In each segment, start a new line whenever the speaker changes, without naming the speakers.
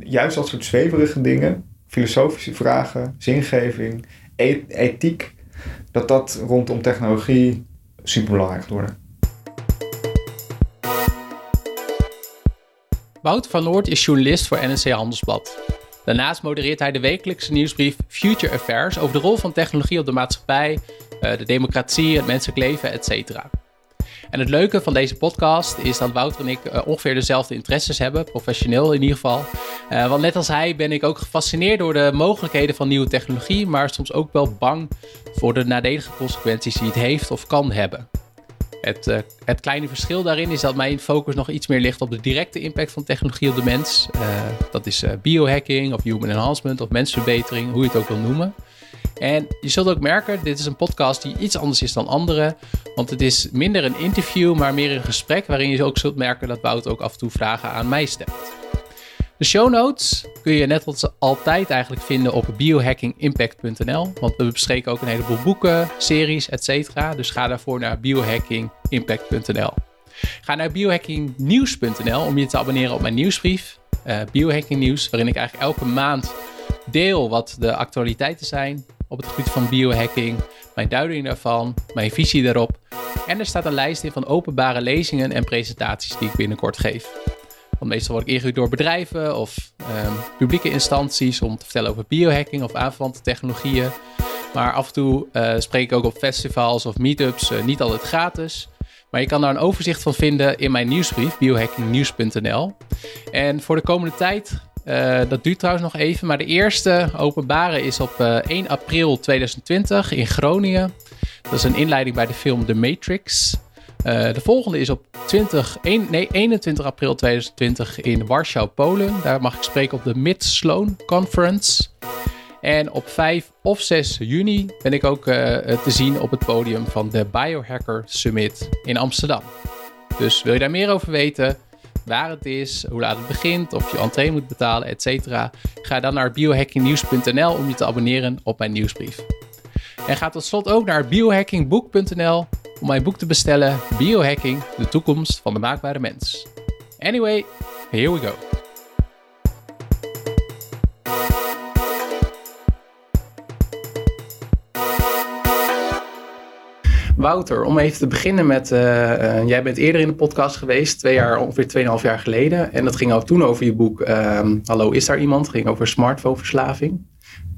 juist dat soort zweverige dingen, filosofische vragen, zingeving, e- ethiek, dat dat rondom technologie super belangrijk wordt.
Wouter van Noord is journalist voor NRC Handelsblad. Daarnaast modereert hij de wekelijkse nieuwsbrief Future Affairs over de rol van technologie op de maatschappij, eh, de democratie, het menselijk leven, etc. En het leuke van deze podcast is dat Wouter en ik eh, ongeveer dezelfde interesses hebben, professioneel in ieder geval. Uh, want net als hij ben ik ook gefascineerd door de mogelijkheden van nieuwe technologie, maar soms ook wel bang voor de nadelige consequenties die het heeft of kan hebben. Het, uh, het, kleine verschil daarin is dat mijn focus nog iets meer ligt op de directe impact van technologie op de mens. Dat is biohacking of human enhancement of mensverbetering, hoe je het ook wil noemen. En je zult ook merken, dit is een podcast die iets anders is dan andere. Want het is minder een interview, maar meer een gesprek waarin je ook zult merken dat Wout ook af en toe vragen aan mij stelt. De show notes kun je net als altijd eigenlijk vinden op biohackingimpact.nl. Want we bespreken ook een heleboel boeken, series, etc. Dus ga daarvoor naar biohackingimpact.nl. Ga naar biohackingnieuws.nl om je te abonneren op mijn nieuwsbrief. Uh, Biohacking Nieuws, waarin ik eigenlijk elke maand deel wat de actualiteiten zijn op het gebied van biohacking, mijn duiding daarvan, mijn visie daarop. En er staat een lijst in van openbare lezingen en presentaties die ik binnenkort geef. Want meestal word ik ingehuurd door bedrijven of um, publieke instanties om te vertellen over biohacking of aanverwante technologieën. Maar af en toe uh, spreek ik ook op festivals of meetups, uh, niet altijd gratis. Maar je kan daar een overzicht van vinden in mijn nieuwsbrief, biohackingnieuws.nl. En voor de komende tijd, uh, dat duurt trouwens nog even, maar de eerste openbare is op 1 april 2020 in Groningen. Dat is een inleiding bij de film The Matrix. Uh, de volgende is op 20, 1, nee, 21 april 2020 in Warschau, Polen. Daar mag ik spreken op de Mid-Sloan Conference. En op 5 of 6 juni ben ik ook te zien op het podium van de Biohacker Summit in Amsterdam. Dus wil je daar meer over weten, waar het is, hoe laat het begint, of je entree moet betalen, etc. Ga dan naar biohackingnieuws.nl om je te abonneren op mijn nieuwsbrief. En ga tot slot ook naar biohackingboek.nl om mijn boek te bestellen: Biohacking, de toekomst van de maakbare mens. Anyway, here we go. Wouter, om even te beginnen met. Uh, uh, jij bent eerder in de podcast geweest, twee jaar, ongeveer 2,5 jaar geleden. En dat ging ook toen over je boek uh, Hallo, is daar iemand? Het ging over smartphoneverslaving.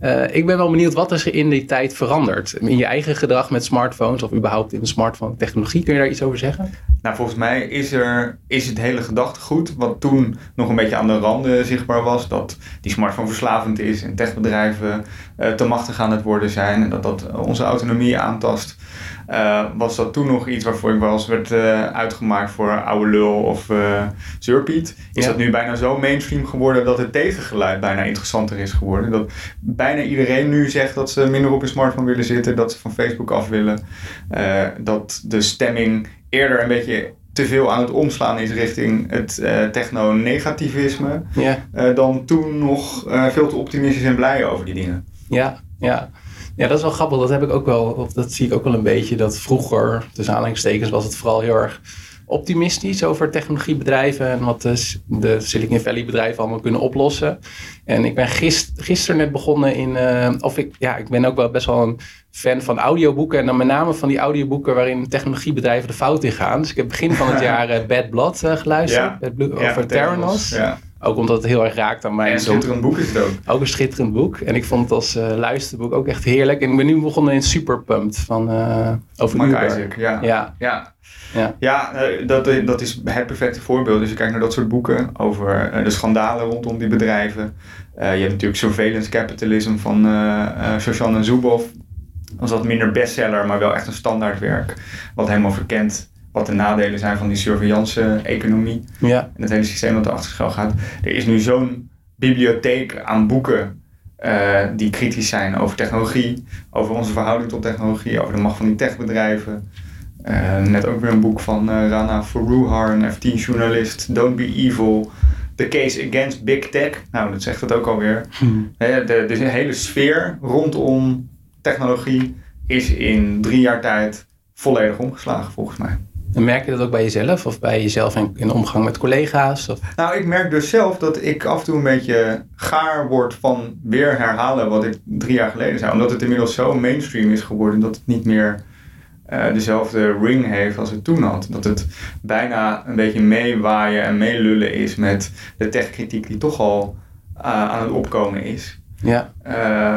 Uh, ik ben wel benieuwd, wat is er in die tijd veranderd? In je eigen gedrag met smartphones of überhaupt in de smartphone technologie? Kun je daar iets over zeggen?
Nou, volgens mij is, er, is het hele gedachtegoed, wat toen nog een beetje aan de randen zichtbaar was, dat die smartphone verslavend is en techbedrijven te machtig aan het worden zijn en dat dat onze autonomie aantast. Uh, was dat toen nog iets waarvoor ik wel eens werd uh, uitgemaakt voor oude lul of uh, zeurpiet. Is ja. dat nu bijna zo mainstream geworden dat het tegengeluid bijna interessanter is geworden. Dat bijna iedereen nu zegt dat ze minder op hun smartphone willen zitten, dat ze van Facebook af willen. dat de stemming eerder een beetje te veel aan het omslaan is richting het uh, techno-negativisme.
Ja.
Uh, dan toen nog uh, veel te optimistisch en blij over die dingen.
Ja, ja. Ja, dat is wel grappig. Dat heb ik ook wel, of dat zie ik ook wel een beetje. Dat vroeger, tussen aanhalingstekens, was het vooral heel erg optimistisch over technologiebedrijven en wat de, de Silicon Valley bedrijven allemaal kunnen oplossen. En ik ben gist, gisteren net begonnen in, uh, of ik, ja, ik ben ook wel best wel een fan van audioboeken en dan met name van die audioboeken waarin technologiebedrijven de fout in gaan. Dus ik heb begin van het jaar uh, Bad Blood uh, geluisterd,
ja.
Bad Blood,
ja,
over Theranos.
Ja.
Ook omdat het heel erg raakt aan mij.
En een schitterend boek is het ook.
Ook een schitterend boek. En ik vond het als uh, luisterboek ook echt heerlijk. En ik ben nu begonnen in Superpumped van uh, over
Mark
Uber.
Isaac, ja.
Ja.
ja.
Ja,
ja uh, dat, dat is het perfecte voorbeeld. Dus je kijkt naar dat soort boeken over de schandalen rondom die bedrijven. je hebt natuurlijk Surveillance Capitalism van Shoshan en Zuboff. Dat is wat minder bestseller, maar wel echt een standaardwerk. Wat helemaal verkent wat de nadelen zijn van die surveillance-economie.
Ja.
En het hele systeem dat erachter schuil gaat. Er is nu zo'n bibliotheek aan boeken uh, die kritisch zijn over technologie, over onze verhouding tot technologie, over de macht van die techbedrijven. Uh, net ook weer een boek van uh, Rana Foroohar, een F10-journalist, Don't Be Evil. The Case Against Big Tech. Nou, dat zegt het ook alweer.
Hmm.
De, de, de hele sfeer rondom technologie is in drie jaar tijd volledig omgeslagen, volgens mij.
En merk je dat ook bij jezelf of bij jezelf in, in omgang met collega's? Of?
Nou, ik merk dus zelf dat ik af en toe een beetje gaar word van weer herhalen wat ik drie jaar geleden zei. Omdat het inmiddels zo mainstream is geworden dat het niet meer uh, dezelfde ring heeft als het toen had. Dat het bijna een beetje meewaaien en meelullen is met de techkritiek die toch al uh, aan het opkomen is.
Ja.
Uh,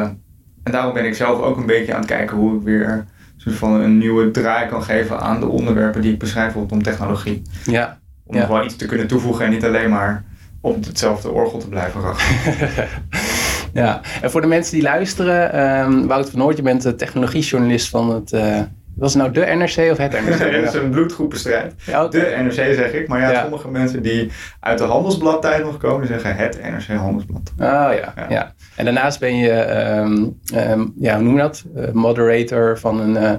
en daarom ben ik zelf ook een beetje aan het kijken hoe ik weer soort van een nieuwe draai kan geven aan de onderwerpen die ik beschrijf rondom technologie.
Ja.
Om nog wel iets te kunnen toevoegen en niet alleen maar op hetzelfde orgel te blijven rachen.
ja, en voor de mensen die luisteren, um, Wout van Noort, je bent de technologiejournalist van het uh, was het nou de NRC of het NRC?
het is een bloedgroepenstrijd. Ja, De NRC zeg ik. Maar ja, sommige mensen die uit de handelsbladtijd nog komen, zeggen het NRC Handelsblad.
Oh ja, ja. En daarnaast ben je, um, um, ja, hoe noem je dat? Uh, moderator van een, uh,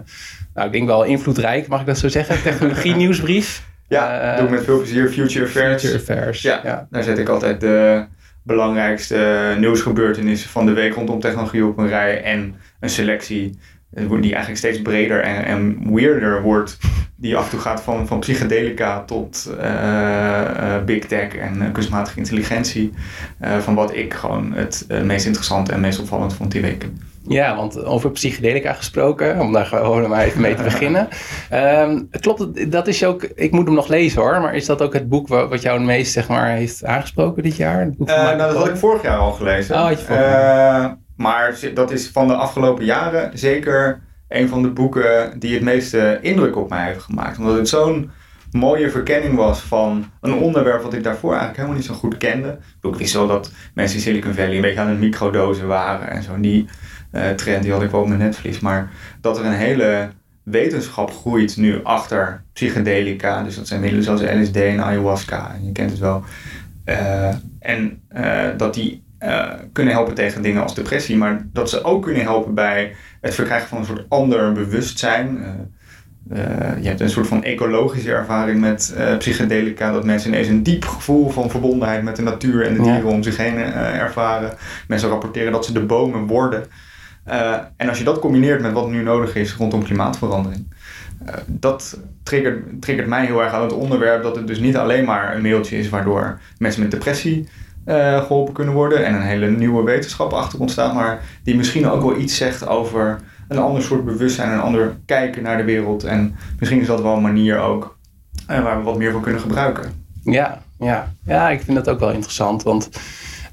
nou ik denk wel invloedrijk, mag ik dat zo zeggen? Technologie nieuwsbrief.
Ja, uh, doe ik met veel plezier. Future Affairs.
Future Affairs.
Ja, daar zet ik altijd de belangrijkste nieuwsgebeurtenissen van de week rondom technologie op een rij en een selectie die eigenlijk steeds breder en, en weirder wordt. Die af en toe gaat van, van psychedelica tot uh, uh, big tech en uh, kunstmatige intelligentie. van wat ik gewoon het meest interessant en meest opvallend vond die week.
Ja, want over psychedelica gesproken, om daar gewoon maar even mee te beginnen. Um, klopt, dat is ook, ik moet hem nog lezen hoor, maar is dat ook het boek wat, jou het meest zeg maar, heeft aangesproken dit jaar? Het boek
van nou, dat had ik vorig jaar al gelezen.
Oh, had je vorig jaar.
Maar dat is van de afgelopen jaren zeker een van de boeken die het meeste indruk op mij heeft gemaakt. Omdat het zo'n mooie verkenning was van een onderwerp wat ik daarvoor eigenlijk helemaal niet zo goed kende. Ik wist wel dat mensen in Silicon Valley een beetje aan het microdosen waren en zo. Die uh, trend die had ik wel op mijn netvlies. Maar dat er een hele wetenschap groeit nu achter psychedelica. Dus dat zijn middelen zoals LSD en ayahuasca. En je kent het wel. Uh, en uh, dat die uh, kunnen helpen tegen dingen als depressie, maar dat ze ook kunnen helpen bij het verkrijgen van een soort ander bewustzijn. Uh, uh, je hebt een soort van ecologische ervaring met psychedelica, dat mensen ineens een diep gevoel van verbondenheid met de natuur en de dieren om zich heen ervaren. Mensen rapporteren dat ze de bomen worden. en als je dat combineert met wat nu nodig is rondom klimaatverandering, dat triggert, triggert mij heel erg aan het onderwerp dat het dus niet alleen maar een mailtje is waardoor mensen met depressie uh, geholpen kunnen worden en een hele nieuwe wetenschap achter ontstaat, maar die misschien ook wel iets zegt over een ander soort bewustzijn, een ander kijken naar de wereld. En misschien is dat wel een manier ook uh, waar we wat meer van kunnen gebruiken.
Ja, ja. ja ik vind dat ook wel interessant, want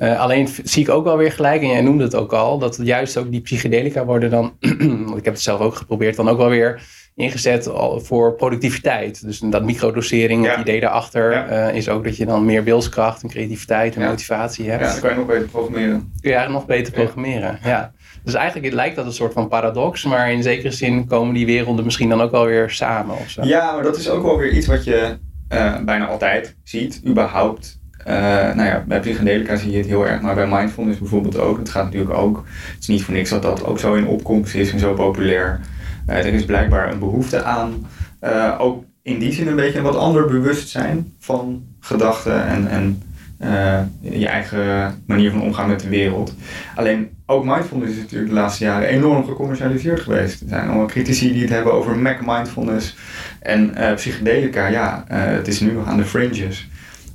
uh, alleen zie ik ook wel weer gelijk, en jij noemde het ook al, dat juist ook die psychedelica worden dan, want ik heb het zelf ook geprobeerd, dan ook wel weer ingezet voor productiviteit. Dus dat microdosering, het idee daarachter uh, is ook dat je dan meer wilskracht en creativiteit en motivatie hebt.
Ja, dan kan je nog beter programmeren.
Kun je nog beter programmeren, ja. Dus eigenlijk lijkt dat een soort van paradox, maar in zekere zin komen die werelden misschien dan ook wel weer samen of zo.
Ja, maar dat is ook wel weer iets wat je uh, bijna altijd ziet, überhaupt. Uh, nou ja, bij psychedelica zie je het heel erg, maar bij mindfulness bijvoorbeeld ook. Het gaat natuurlijk ook, het is niet voor niks dat dat ook zo in opkomst is en zo populair. Uh, er is blijkbaar een behoefte aan, uh, ook in die zin een beetje een wat ander bewustzijn van gedachten en, en uh, je eigen manier van omgaan met de wereld. Alleen ook mindfulness is natuurlijk de laatste jaren enorm gecommercialiseerd geweest. Er zijn allemaal critici die het hebben over Mac mindfulness en psychedelica. Ja, het is nu nog aan de fringes.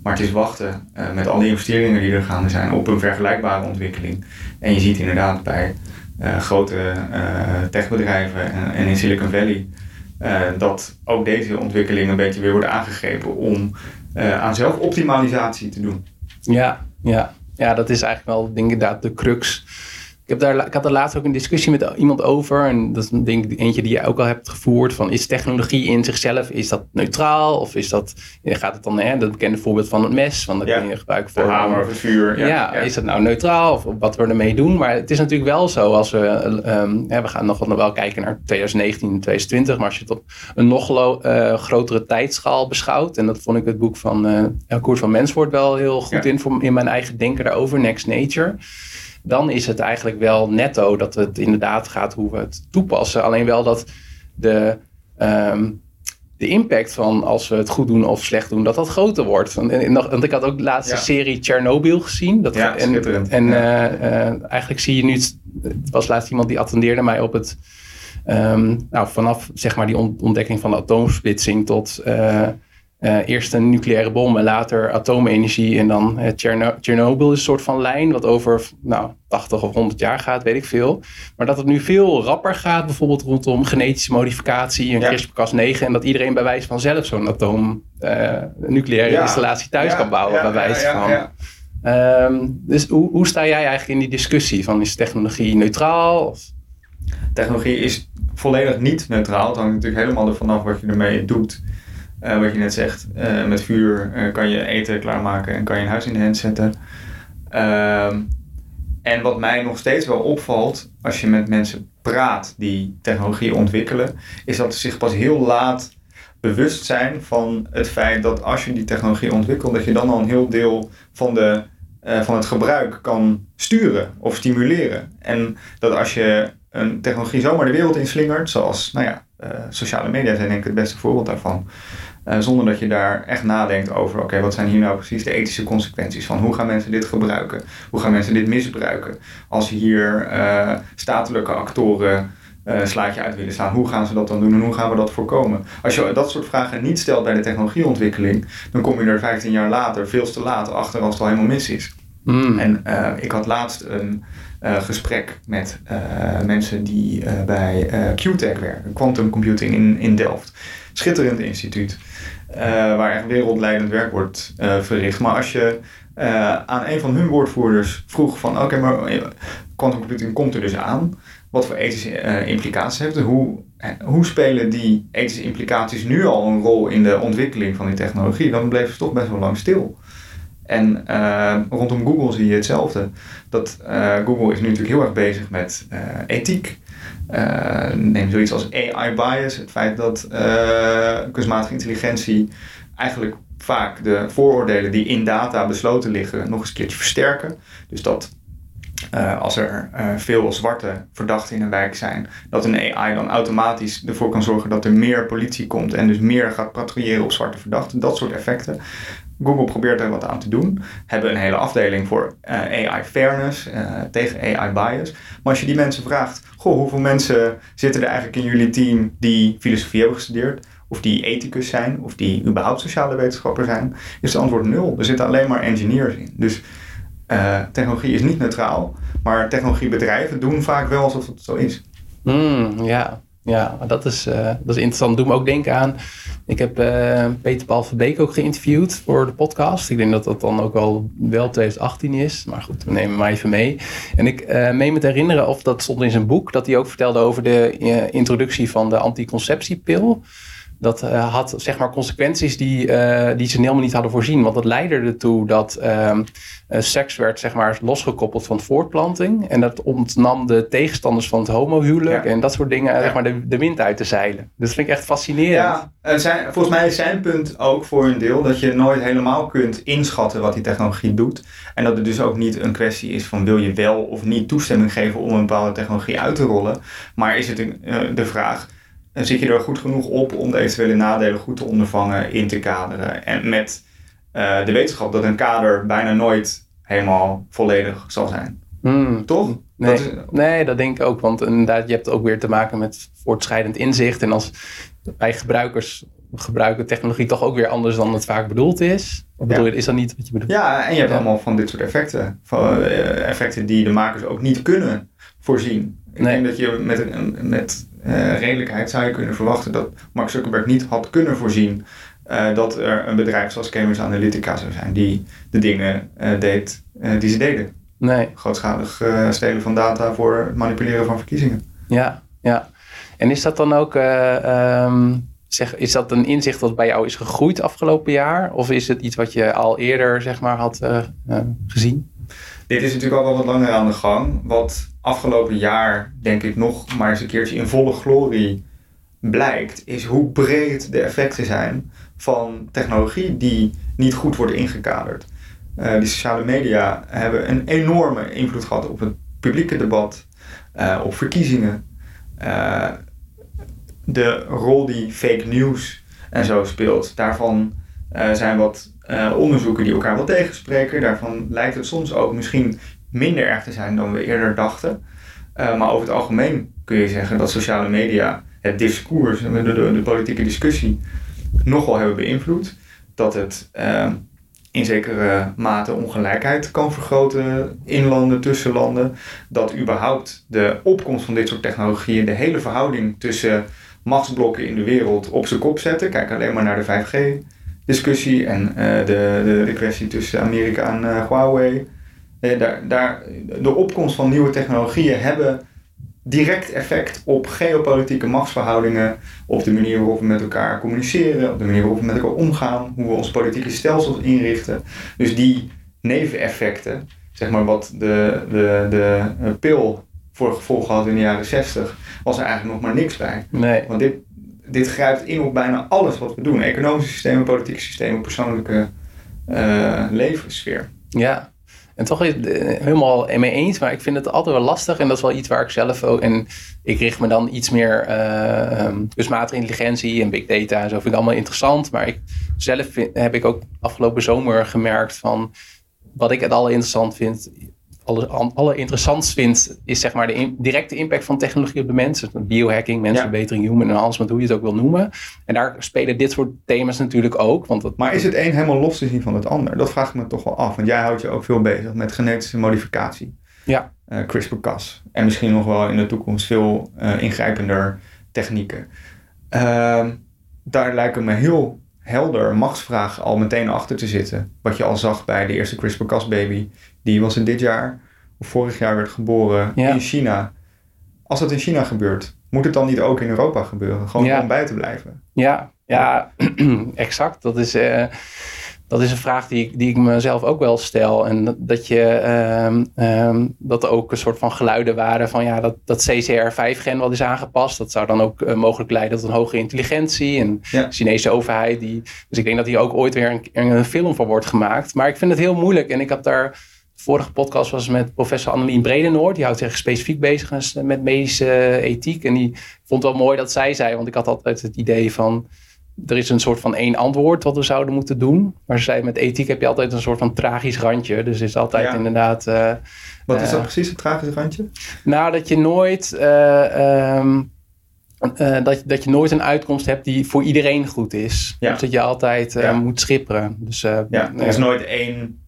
Maar het is wachten met al die investeringen die er gaande zijn op een vergelijkbare ontwikkeling. En je ziet inderdaad bij grote uh, techbedrijven en, in Silicon Valley. Uh, dat ook deze ontwikkelingen een beetje weer worden aangegrepen om aan zelfoptimalisatie te doen.
Ja, ja. ja, dat is eigenlijk wel inderdaad de crux heb daar, ik had er laatst ook een discussie met iemand over. En dat is een ding, eentje die je ook al hebt gevoerd. Van is technologie in zichzelf, is dat neutraal? Of is dat, gaat het dan, hè, dat bekende voorbeeld van het mes. Van dat ja. kun je gebruiken voor...
De hamer of het vuur.
Ja, ja, is dat nou neutraal? Of wat we ermee doen? Maar het is natuurlijk wel zo als we... Um, we gaan nog wel kijken naar 2019 en 2020. Maar als je het op een nog uh, grotere tijdschaal beschouwt. En dat vond ik het boek van uh, Koers van Menswoord wel heel goed in, voor, in mijn eigen denken daarover. Next Nature dan is het eigenlijk wel netto dat het inderdaad gaat hoe we het toepassen. Alleen wel dat de, um, de impact van als we het goed doen of slecht doen, dat dat groter wordt. Want ik had ook de laatste serie Chernobyl gezien. Dat,
ja,
en, en uh, uh, eigenlijk zie je nu, het was laatst iemand die attendeerde mij op het Ehm, nou, vanaf zeg maar die ontdekking van de atoomsplitsing tot uh, eerst een nucleaire bom en later atoomenergie en dan uh, Chernobyl is een soort van lijn wat over nou, 80 of 100 jaar gaat, weet ik veel. Maar dat het nu veel rapper gaat, bijvoorbeeld rondom genetische modificatie en ja. CRISPR-Cas9 en dat iedereen bij wijze van zelf zo'n atoom nucleaire installatie thuis kan bouwen bij wijze van. Um, dus hoe, hoe sta jij eigenlijk in die discussie van is technologie neutraal? Of?
Technologie is volledig niet neutraal. Het hangt natuurlijk helemaal ervan af wat je ermee doet. Uh, wat je net zegt, uh, met vuur uh, kan je eten klaarmaken en kan je een huis in de hand zetten. Ehm, en wat mij nog steeds wel opvalt als je met mensen praat die technologie ontwikkelen, is dat ze zich pas heel laat bewust zijn van het feit dat als je die technologie ontwikkelt, dat je dan al een heel deel van, de, van het gebruik kan sturen of stimuleren. En dat als je een technologie zomaar de wereld inslingert, zoals nou ja, sociale media zijn denk ik het beste voorbeeld daarvan. Uh, zonder dat je daar echt nadenkt over, oké, wat zijn hier nou precies de ethische consequenties van? Hoe gaan mensen dit gebruiken? Hoe gaan mensen dit misbruiken? Als hier uh, statelijke actoren slaatje uit willen slaan, hoe gaan ze dat dan doen en hoe gaan we dat voorkomen? Als je dat soort vragen niet stelt bij de technologieontwikkeling, dan kom je er 15 jaar later, veel te laat, achter als het al helemaal mis is. Mm. En ik had laatst een uh, gesprek met uh, mensen die uh, bij QTech werken, quantum computing in, in Delft. Schitterend instituut, waar echt wereldleidend werk wordt verricht. Maar als je aan een van hun woordvoerders vroeg van oké, okay, maar quantum computing komt er dus aan. Wat voor ethische implicaties heeft het? Hoe, hoe spelen die ethische implicaties nu al een rol in de ontwikkeling van die technologie? Dan bleef ze toch best wel lang stil. En rondom Google zie je hetzelfde. Dat Google is nu natuurlijk heel erg bezig met ethiek. Neem zoiets als AI bias, het feit dat kunstmatige intelligentie eigenlijk vaak de vooroordelen die in data besloten liggen nog eens een keertje versterken. Dus dat als er veel zwarte verdachten in een wijk zijn, dat een AI dan automatisch ervoor kan zorgen dat er meer politie komt en dus meer gaat patrouilleren op zwarte verdachten. Dat soort effecten. Google probeert er wat aan te doen. Hebben een hele afdeling voor eh, AI fairness, uh, tegen AI bias. Maar als je die mensen vraagt, goh, hoeveel mensen zitten er eigenlijk in jullie team die filosofie hebben gestudeerd? Of die ethicus zijn, of die überhaupt sociale wetenschapper zijn, is het antwoord nul. Er zitten alleen maar engineers in. Dus uh, technologie is niet neutraal, maar technologiebedrijven doen vaak wel alsof het zo is.
Mm, ja, ja, dat is, uh, dat is interessant. Doe me ook denken aan. Ik heb uh, Peter Paul Verbeek ook geïnterviewd voor de podcast. Ik denk dat dat dan ook al wel 2018 is. Maar goed, we nemen maar even mee. En ik uh, meen me te herinneren, of dat stond in zijn boek, dat hij ook vertelde over de introductie van de anticonceptiepil dat uh, had zeg maar consequenties die, uh, die ze helemaal niet hadden voorzien. Want dat leidde ertoe dat uh, seks werd zeg maar losgekoppeld van voortplanting. En dat ontnam de tegenstanders van het homohuwelijk en dat soort dingen zeg maar de, de wind uit te zeilen. Dus dat vind ik echt fascinerend.
Ja, zijn, volgens mij is zijn punt ook voor een deel dat je nooit helemaal kunt inschatten wat die technologie doet. En dat het dus ook niet een kwestie is van wil je wel of niet toestemming geven om een bepaalde technologie uit te rollen. Maar is het een, de vraag en zit je er goed genoeg op om de eventuele nadelen goed te ondervangen, in te kaderen. En met uh, de wetenschap dat een kader bijna nooit helemaal volledig zal zijn. Hmm. Toch?
Nee dat, is... nee, dat denk ik ook. Want inderdaad, je hebt ook weer te maken met voortschrijdend inzicht. En als wij gebruikers gebruiken technologie toch ook weer anders dan het vaak bedoeld is. Of bedoel je, is dat niet wat je bedoelt?
Ja, en je hebt allemaal van dit soort effecten. Van, uh, effecten die de makers ook niet kunnen voorzien. Ik denk dat je met, met uh, redelijkheid zou je kunnen verwachten dat Mark Zuckerberg niet had kunnen voorzien uh, dat er een bedrijf zoals Cambridge Analytica zou zijn die de dingen uh, deed die ze deden.
Nee.
Grootschalig stelen van data voor het manipuleren van verkiezingen.
Ja, ja. En is dat dan ook, um, zeg, is dat een inzicht dat bij jou is gegroeid afgelopen jaar? Of is het iets wat je al eerder zeg maar had gezien?
Dit is natuurlijk al wel wat langer aan de gang. Wat afgelopen jaar, denk ik, nog maar eens een keertje in volle glorie blijkt, is hoe breed de effecten zijn van technologie die niet goed worden ingekaderd. Uh, die sociale media hebben een enorme invloed gehad op het publieke debat, uh, op verkiezingen. Uh, de rol die fake news en zo speelt, daarvan zijn wat onderzoeken die elkaar wel tegenspreken. Daarvan lijkt het soms ook misschien minder erg te zijn dan we eerder dachten. Uh, maar over het algemeen kun je zeggen dat sociale media het discours, de, de, de politieke discussie, nogal hebben beïnvloed. Dat het uh, in zekere mate ongelijkheid kan vergroten in landen, tussen landen. Dat überhaupt de opkomst van dit soort technologieën de hele verhouding tussen machtsblokken in de wereld op zijn kop zetten. Kijk alleen maar naar de 5G-discussie en uh, de, de, kwestie tussen Amerika en uh, Huawei. Uh, daar, daar, de opkomst van nieuwe technologieën hebben direct effect op geopolitieke machtsverhoudingen, op de manier waarop we met elkaar communiceren, op de manier waarop we met elkaar omgaan, hoe we onze politieke stelsels inrichten. Dus die neveneffecten, zeg maar wat de, de, de pil voor gevolg had in de jaren 60, was er eigenlijk nog maar niks bij.
Nee.
Want dit, dit grijpt in op bijna alles wat we doen. Economische systemen, politieke systemen, persoonlijke uh, levenssfeer.
Ja, en toch het helemaal mee eens, maar ik vind het altijd wel lastig. En dat is wel iets waar ik zelf ook. En ik richt me dan iets meer. Uh, kunstmatige intelligentie en big data en zo vind ik allemaal interessant. Maar ik zelf heb ik ook afgelopen zomer gemerkt van. Wat ik het allerinteressant vind, alle, allerinteressantst vind, is zeg maar de directe impact van technologie op de mensen. Biohacking, mensenverbetering, ja. human en alles wat hoe je het ook wil noemen. En daar spelen dit soort thema's natuurlijk ook. Want dat,
maar is het een helemaal los te zien van het ander? Dat vraag ik me toch wel af. Want jij houdt je ook veel bezig met genetische modificatie.
Ja.
Uh, CRISPR-Cas. En misschien nog wel in de toekomst veel uh, ingrijpender technieken. Uh, daar lijken me heel helder machtsvragen al meteen achter te zitten. Wat je al zag bij de eerste CRISPR-Cas baby. Die was in dit jaar, of vorig jaar werd geboren
ja.
in China. Als dat in China gebeurt, moet het dan niet ook in Europa gebeuren? Gewoon
Ja.
om bij te blijven.
Ja, ja exact. Dat is, eh, dat is een vraag die, ik- die ik mezelf ook wel stel. En dat, dat je ehm, ehm, dat er ook een soort van geluiden waren van ja, dat, dat CCR5-gen wat is aangepast. Dat zou dan ook eh, mogelijk leiden tot een hogere intelligentie. En
Ja.
de Chinese overheid. Die, dus ik denk dat hier ook ooit weer een, een film van wordt gemaakt. Maar ik vind het heel moeilijk. En ik heb daar. Vorige podcast was met professor Annelien Bredenoord. Die houdt zich specifiek bezig met medische ethiek. En die vond het wel mooi dat zij zei. Want ik had altijd het idee van er is een soort van één antwoord wat we zouden moeten doen. Maar ze zei, met ethiek heb je altijd een soort van tragisch randje. Dus het is altijd
Ja.
inderdaad... eh,
Wat is
Eh.
dat precies, het tragische randje?
nou, dat je nooit... eh, ehm, eh, dat, dat je nooit een uitkomst hebt die voor iedereen goed is.
Ja.
Dus dat je altijd eh,
Ja.
moet schipperen. Dus, eh,
Ja, er is nooit één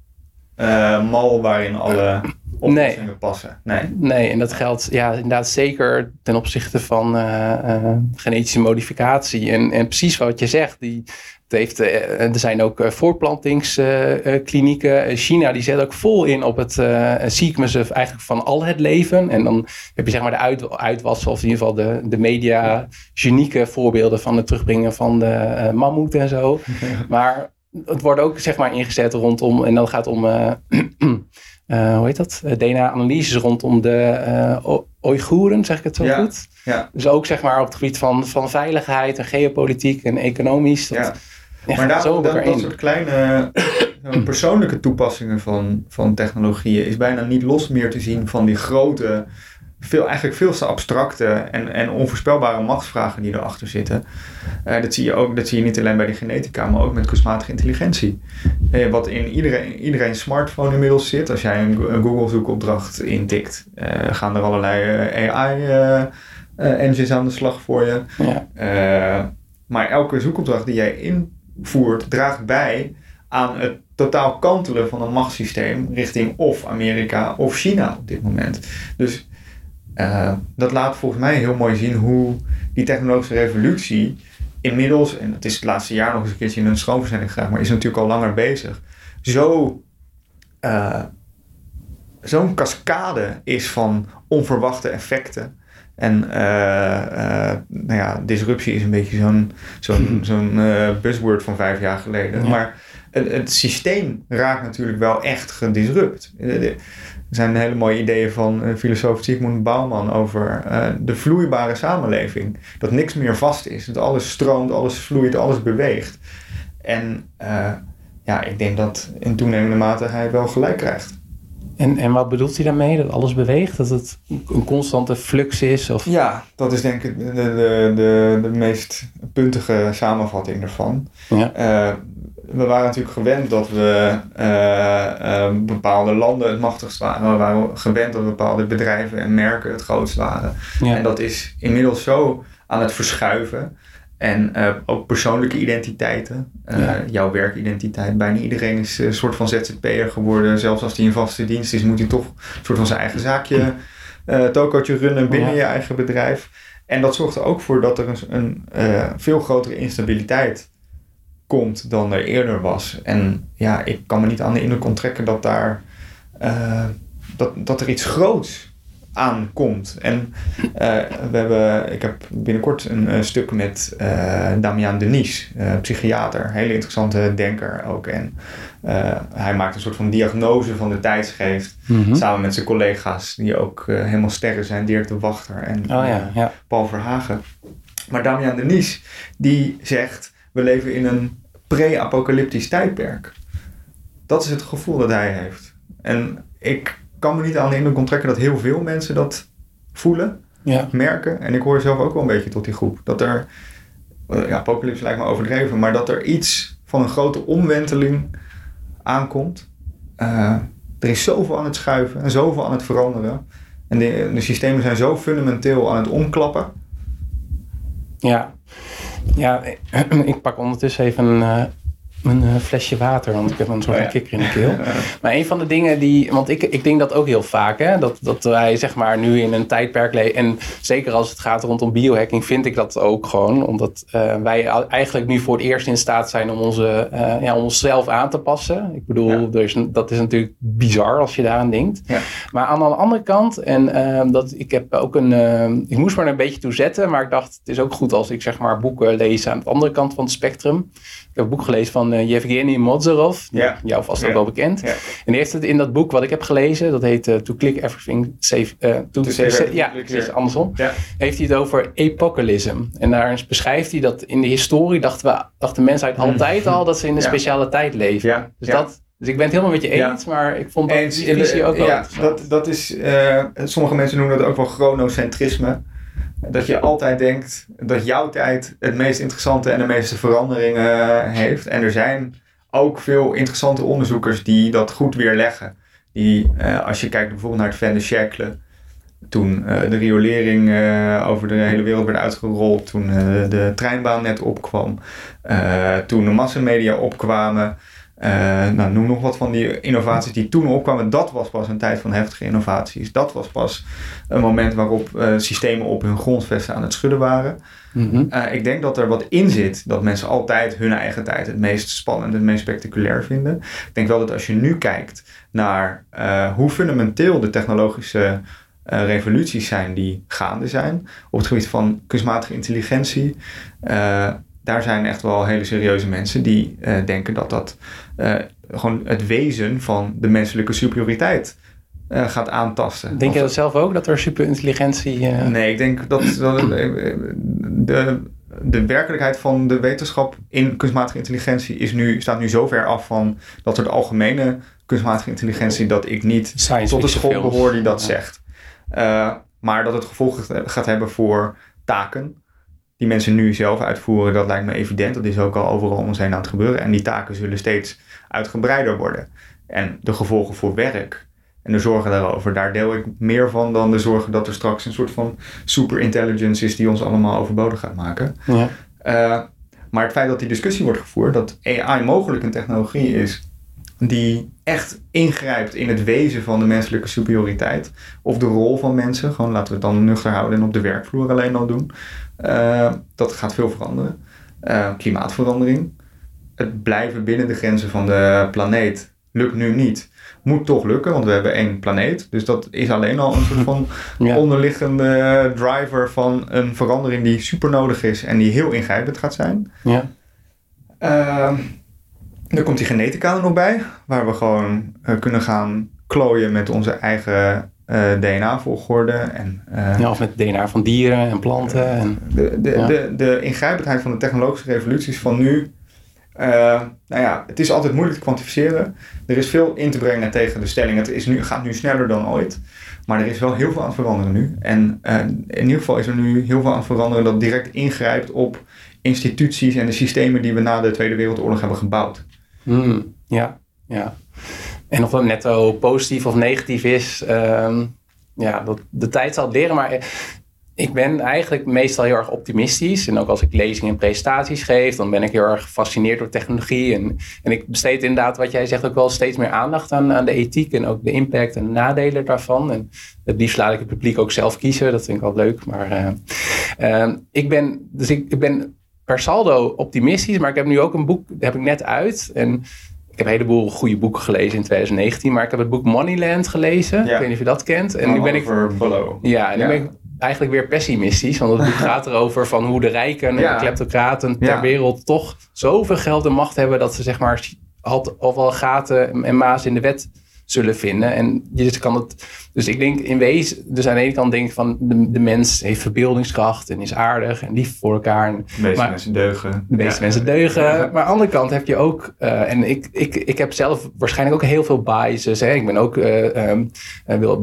eh, mal waarin alle oplossingen passen. Nee.
Nee, en dat geldt ja, inderdaad zeker ten opzichte van eh, eh, genetische modificatie. En, en precies wat je zegt, die, het heeft, er zijn ook voortplantingsklinieken. China die zet ook vol in op het sequencen eigenlijk van al het leven. En dan heb je zeg maar de uit, uitwassen of in ieder geval de, de media genieke voorbeelden van het terugbrengen van de mammoet en zo. Maar het wordt ook zeg maar ingezet rondom, en dan gaat het om, eh, eh, hoe heet dat? Eh, DNA-analyses rondom de O- Oeigoeren, zeg ik het zo
Ja.
goed?
Ja.
Dus ook zeg maar op het gebied van, van veiligheid en geopolitiek en economisch. Dat,
Ja.
ja,
Maar daar,
zo
dat, dat soort kleine persoonlijke toepassingen van, van technologieën is bijna niet los meer te zien van die grote, veel, eigenlijk veel te abstracte en, en onvoorspelbare machtsvragen die erachter zitten. Eh, dat, zie je ook, dat zie je niet alleen bij de genetica, maar ook met kunstmatige intelligentie. Eh, wat in iedereen, iedereen smartphone inmiddels zit. Als jij een, Go- een Google zoekopdracht intikt, eh, gaan er allerlei AI-engines aan de slag voor je.
Ja.
Maar elke zoekopdracht die jij invoert, draagt bij aan het totaal kantelen van een machtssysteem richting of Amerika of China op dit moment. Dus eh, dat laat volgens mij heel mooi zien hoe die technologische revolutie inmiddels, en dat is het laatste jaar nog eens een keertje in een stroomversnelling gegaan, maar is natuurlijk al langer bezig, zo eh, zo'n cascade is van onverwachte effecten. En eh, nou ja, disruptie is een beetje zo'n zo'n zo'n buzzword van vijf jaar geleden.
Ja.
Maar het, het systeem raakt natuurlijk wel echt gedisrupt. Er zijn hele mooie ideeën van eh, filosoof Sigmund Bauman over eh, de vloeibare samenleving. Dat niks meer vast is. Dat alles stroomt, alles vloeit, alles beweegt. En eh, ja, ik denk dat in toenemende mate hij wel gelijk krijgt.
En, en wat bedoelt hij daarmee? Dat alles beweegt? Dat het een constante flux is? Of...
Ja, dat is denk ik de, de, de, de meest puntige samenvatting ervan.
Ja.
Eh, we waren natuurlijk gewend dat we uh, uh, bepaalde landen het machtigst waren. We waren gewend dat bepaalde bedrijven en merken het grootst waren. Ja. En dat is inmiddels zo aan het verschuiven. En uh, ook persoonlijke identiteiten. Ja. Jouw werkidentiteit. Bijna iedereen is een soort van ZZP'er geworden. Zelfs als hij in vaste dienst is, moet hij toch een soort van zijn eigen zaakje, tokootje runnen binnen je eigen bedrijf. En dat zorgt er ook voor dat er een, een veel grotere instabiliteit komt dan er eerder was. En ja, ik kan me niet aan de indruk onttrekken dat daar uh, dat, dat er iets groots aankomt. En uh, we hebben, ik heb binnenkort een, stuk met uh, Damian Denis, psychiater, hele interessante denker ook. En hij maakt een soort van diagnose van de tijdsgeest mm samen met zijn collega's die ook helemaal sterren zijn, Dirk de Wachter en oh, ja, ja. Paul Verhagen. Maar Damian Denis die zegt we leven in een pre-apocalyptisch tijdperk. Dat is het gevoel dat hij heeft. En ik kan me niet aan de indruk onttrekken dat heel veel mensen dat voelen, ja. merken. En ik hoor zelf ook wel een beetje tot die groep. Dat er, eh, ja, apocalypse lijkt me overdreven, maar dat er iets van een grote omwenteling aankomt. Uh, er is zoveel aan het schuiven en zoveel aan het veranderen. En de, de systemen zijn zo fundamenteel aan het omklappen.
Ja, ja, ik pak ondertussen even een, een uh, flesje water, want ik heb een soort oh, ja. kikker in de keel. maar een van de dingen die, want ik, ik denk dat ook heel vaak, hè, dat, dat wij zeg maar nu in een tijdperk leven. En zeker als het gaat rondom biohacking, vind ik dat ook gewoon. Omdat uh, wij eigenlijk nu voor het eerst in staat zijn om, onze, uh, ja, om onszelf aan te passen. Ik bedoel, ja. dat is natuurlijk bizar als je daaraan denkt. Ja. Maar aan de andere kant, en uh, dat, ik heb ook een, ik moest maar een beetje toe zetten, maar ik dacht, het is ook goed als ik zeg maar boeken lees aan de andere kant van het spectrum. Ik heb een boek gelezen van uh, Yevgeny Mozarov. Ja. Jou vast ook wel bekend. En die heeft het in dat boek wat ik heb gelezen, dat heet uh, To Click Everything Save. Uh, to, to save, save, ja, precies, andersom. Heeft hij het over apocalypse. En daar beschrijft hij dat in de historie dachten, we, dacht de mensheid hmm. altijd al dat ze in een speciale tijd leven. Ja. Dus dat. Dus ik ben het helemaal met je eens, maar ik vond dat die visie ook wel
Ja, dat, dat is, sommige mensen noemen dat ook wel chronocentrisme. Dat je altijd denkt dat jouw tijd het meest interessante en de meeste veranderingen heeft. En er zijn ook veel interessante onderzoekers die dat goed weerleggen. Die, uh, als je kijkt bijvoorbeeld naar het Van de Siècle, toen uh, de riolering uh, over de hele wereld werd uitgerold, toen de treinbaan net opkwam, toen de massamedia opkwamen, nou, noem nog wat van die innovaties die toen opkwamen. Dat was pas een tijd van heftige innovaties. Dat was pas een moment waarop uh, systemen op hun grondvesten aan het schudden waren. Mm uh, ik denk dat er wat in zit dat mensen altijd hun eigen tijd het meest spannend, het meest spectaculair vinden. Ik denk wel dat als je nu kijkt naar hoe fundamenteel de technologische revoluties zijn die gaande zijn op het gebied van kunstmatige intelligentie daar zijn echt wel hele serieuze mensen die uh, denken dat dat uh, gewoon het wezen van de menselijke superioriteit uh, gaat aantasten.
Denk je dat zelf ook, dat er superintelligentie...
Nee, ik denk dat, dat de, de werkelijkheid van de wetenschap in kunstmatige intelligentie is nu, staat nu zo ver af van dat soort algemene kunstmatige intelligentie dat ik niet Science tot de school behoor die dat zegt. maar dat het gevolgen gaat hebben voor taken die mensen nu zelf uitvoeren, dat lijkt me evident. Dat is ook al overal om ons heen aan het gebeuren. En die taken zullen steeds uitgebreider worden. En de gevolgen voor werk en de zorgen daarover, daar deel ik meer van dan de zorgen dat er straks een soort van superintelligence is die ons allemaal overbodig gaat maken. Ja. Uh, maar het feit dat die discussie wordt gevoerd, dat AI mogelijk een technologie is die echt ingrijpt in het wezen van de menselijke superioriteit. Of de rol van mensen. Gewoon laten we het dan nuchter houden en op de werkvloer alleen al doen. Uh, dat gaat veel veranderen. Uh, klimaatverandering. Het blijven binnen de grenzen van de planeet lukt nu niet. Moet toch lukken, want we hebben één planeet. Dus dat is alleen al een soort van onderliggende driver van een verandering die super nodig is en die heel ingrijpend gaat zijn. Ja. Uh, dan komt die genetica er nog bij, waar we gewoon uh, kunnen gaan klooien met onze eigen uh, DNA-volgorde. En,
uh, ja, of met DNA van dieren en planten. En,
de, de, de, de ingrijpendheid van de technologische revoluties van nu. nou ja, het is altijd moeilijk te kwantificeren. Er is veel in te brengen tegen de stelling. Het is nu, gaat nu sneller dan ooit. Maar er is wel heel veel aan het veranderen nu. En in ieder geval is er nu heel veel aan het veranderen dat direct ingrijpt op instituties en de systemen die we na de Tweede Wereldoorlog hebben gebouwd.
Hmm, ja, ja. En of dat netto positief of negatief is, ehm, ja, dat, de tijd zal leren. Maar ik ben eigenlijk meestal heel erg optimistisch. En ook als ik lezingen en presentaties geef, dan ben ik heel erg gefascineerd door technologie. En, en ik besteed inderdaad, wat jij zegt, ook wel steeds meer aandacht aan, aan de ethiek en ook de impact en de nadelen daarvan. En het liefst laat ik het publiek ook zelf kiezen. Dat vind ik wel leuk. Maar uh, uh, ik ben, dus ik, ik ben per saldo optimistisch, maar ik heb nu ook een boek, dat heb ik net uit. En ik heb een heleboel goede boeken gelezen in 2019, maar ik heb het boek Moneyland gelezen. Ja. Ik weet niet of je dat kent. En nu ben ik. Ja, en nu ben ik eigenlijk weer pessimistisch. Want het boek gaat erover van hoe de rijken en de kleptocraten ter wereld toch zoveel geld en macht hebben dat ze zeg maar had of wel gaten en maas in de wet zullen vinden. En je kan het. Dus ik denk in wezen, dus aan de ene kant denk ik van de, de mens heeft verbeeldingskracht en is aardig en lief voor elkaar.
De meeste mensen deugen.
De meeste mensen deugen. Maar aan de andere kant heb je ook, uh, en ik, ik, ik heb zelf waarschijnlijk ook heel veel biases. Hè. Ik ben ook, uh, um,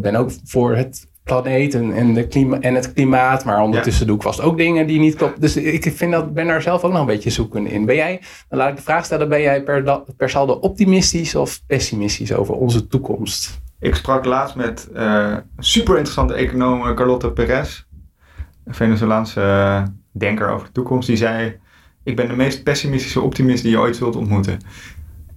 ben ook voor het planeet en, en, de klima en het klimaat. Maar ondertussen doe ik vast ook dingen die niet kloppen. Dus ik vind dat, ben daar zelf ook nog een beetje zoeken in. Ben jij, dan laat ik de vraag stellen, ben jij per, per saldo optimistisch of pessimistisch over onze toekomst?
Ik sprak laatst met uh, super interessante econoom Carlotta Perez. Een Venezolaanse uh, denker over de toekomst. Die zei, ik ben de meest pessimistische optimist die je ooit zult ontmoeten.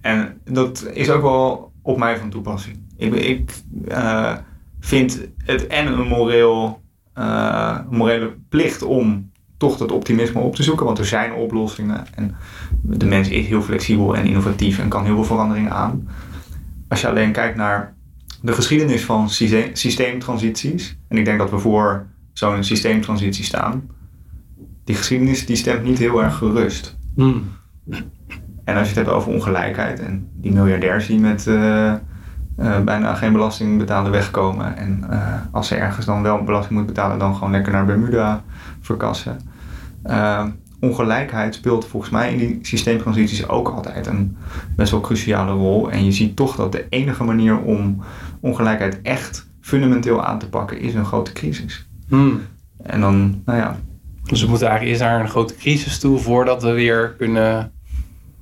En dat is ook wel op mij van toepassing. Ik, ik uh, vindt het en een moreel, uh, morele plicht om toch dat optimisme op te zoeken. Want er zijn oplossingen en de mens is heel flexibel en innovatief en kan heel veel veranderingen aan. Als je alleen kijkt naar de geschiedenis van systeemtransities, en ik denk dat we voor zo'n systeemtransitie staan, die geschiedenis die stemt niet heel erg gerust. Hmm. En als je het hebt over ongelijkheid en die miljardairs die met uh, uh, bijna geen belasting betalen wegkomen. En uh, als ze ergens dan wel belasting moeten betalen, dan gewoon lekker naar Bermuda verkassen. Uh, ongelijkheid speelt volgens mij in die systeemtransities ook altijd een best wel cruciale rol. En je ziet toch dat de enige manier om ongelijkheid echt fundamenteel aan te pakken is een grote crisis. Hmm. En dan, nou ja.
Dus we moeten eigenlijk eerst naar een grote crisis toe voordat we weer kunnen.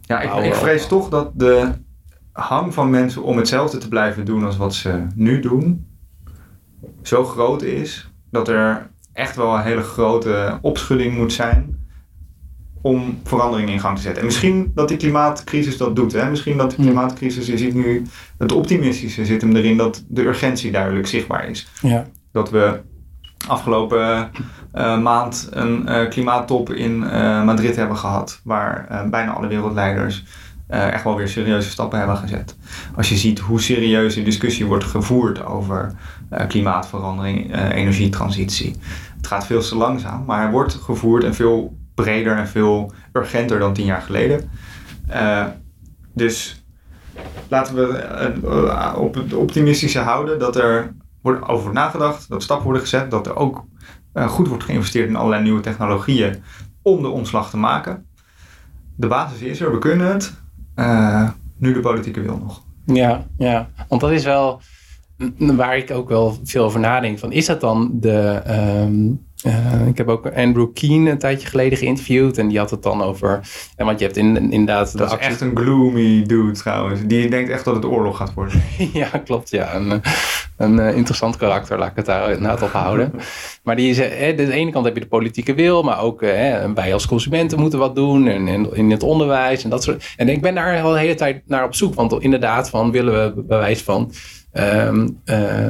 Ja, ik, ik vrees toch dat de hang van mensen om hetzelfde te blijven doen als wat ze nu doen, zo groot is dat er echt wel een hele grote opschudding moet zijn om verandering in gang te zetten. En misschien dat die klimaatcrisis dat doet. Hè? Misschien dat de klimaatcrisis, je ziet nu, het optimistische zit hem erin dat de urgentie duidelijk zichtbaar is. Ja. Dat we afgelopen uh, maand een uh, klimaattop in uh, Madrid hebben gehad, waar bijna alle wereldleiders uh, echt wel weer serieuze stappen hebben gezet. Als je ziet hoe serieus de discussie wordt gevoerd over uh, klimaatverandering, uh, energietransitie. Het gaat veel te langzaam, maar hij wordt gevoerd en veel breder en veel urgenter dan tien jaar geleden. dus laten we op het optimistische houden dat er wordt over nagedacht, dat stappen worden gezet, dat er ook goed wordt geïnvesteerd in allerlei nieuwe technologieën om de omslag te maken. De basis is er, we kunnen het. Uh, nu de politieke wil nog.
Ja, ja, want dat is wel waar ik ook wel veel over nadenk. Van, is dat dan de, um, uh, ik heb ook Andrew Keane een tijdje geleden geïnterviewd en die had het dan over. En want je hebt in, inderdaad.
Dat is echt een gloomy dude trouwens. Die denkt echt dat het oorlog gaat worden.
ja, klopt. Ja, een, een uh, interessant karakter, laat ik het daar inderdaad op houden. maar die is, eh, de ene kant heb je de politieke wil, maar ook eh, wij als consumenten moeten wat doen en, en, in het onderwijs en dat soort. En ik ben daar al de hele tijd naar op zoek, want inderdaad, van willen we bewijs van. Um, uh,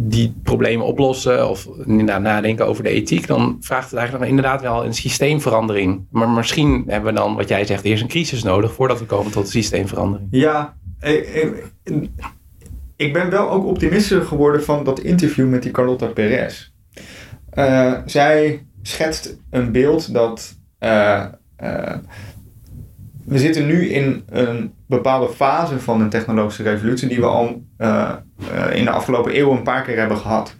die problemen oplossen of inderdaad nadenken over de ethiek, dan vraagt het eigenlijk inderdaad wel een systeemverandering. Maar misschien hebben we dan, wat jij zegt, eerst een crisis nodig voordat we komen tot een systeemverandering.
Ja, ik, ik ben wel ook optimistischer geworden van dat interview met die Carlotta Perez. Uh, zij schetst een beeld dat we zitten nu in een bepaalde fase van een technologische revolutie die we al uh, in de afgelopen eeuw een paar keer hebben gehad.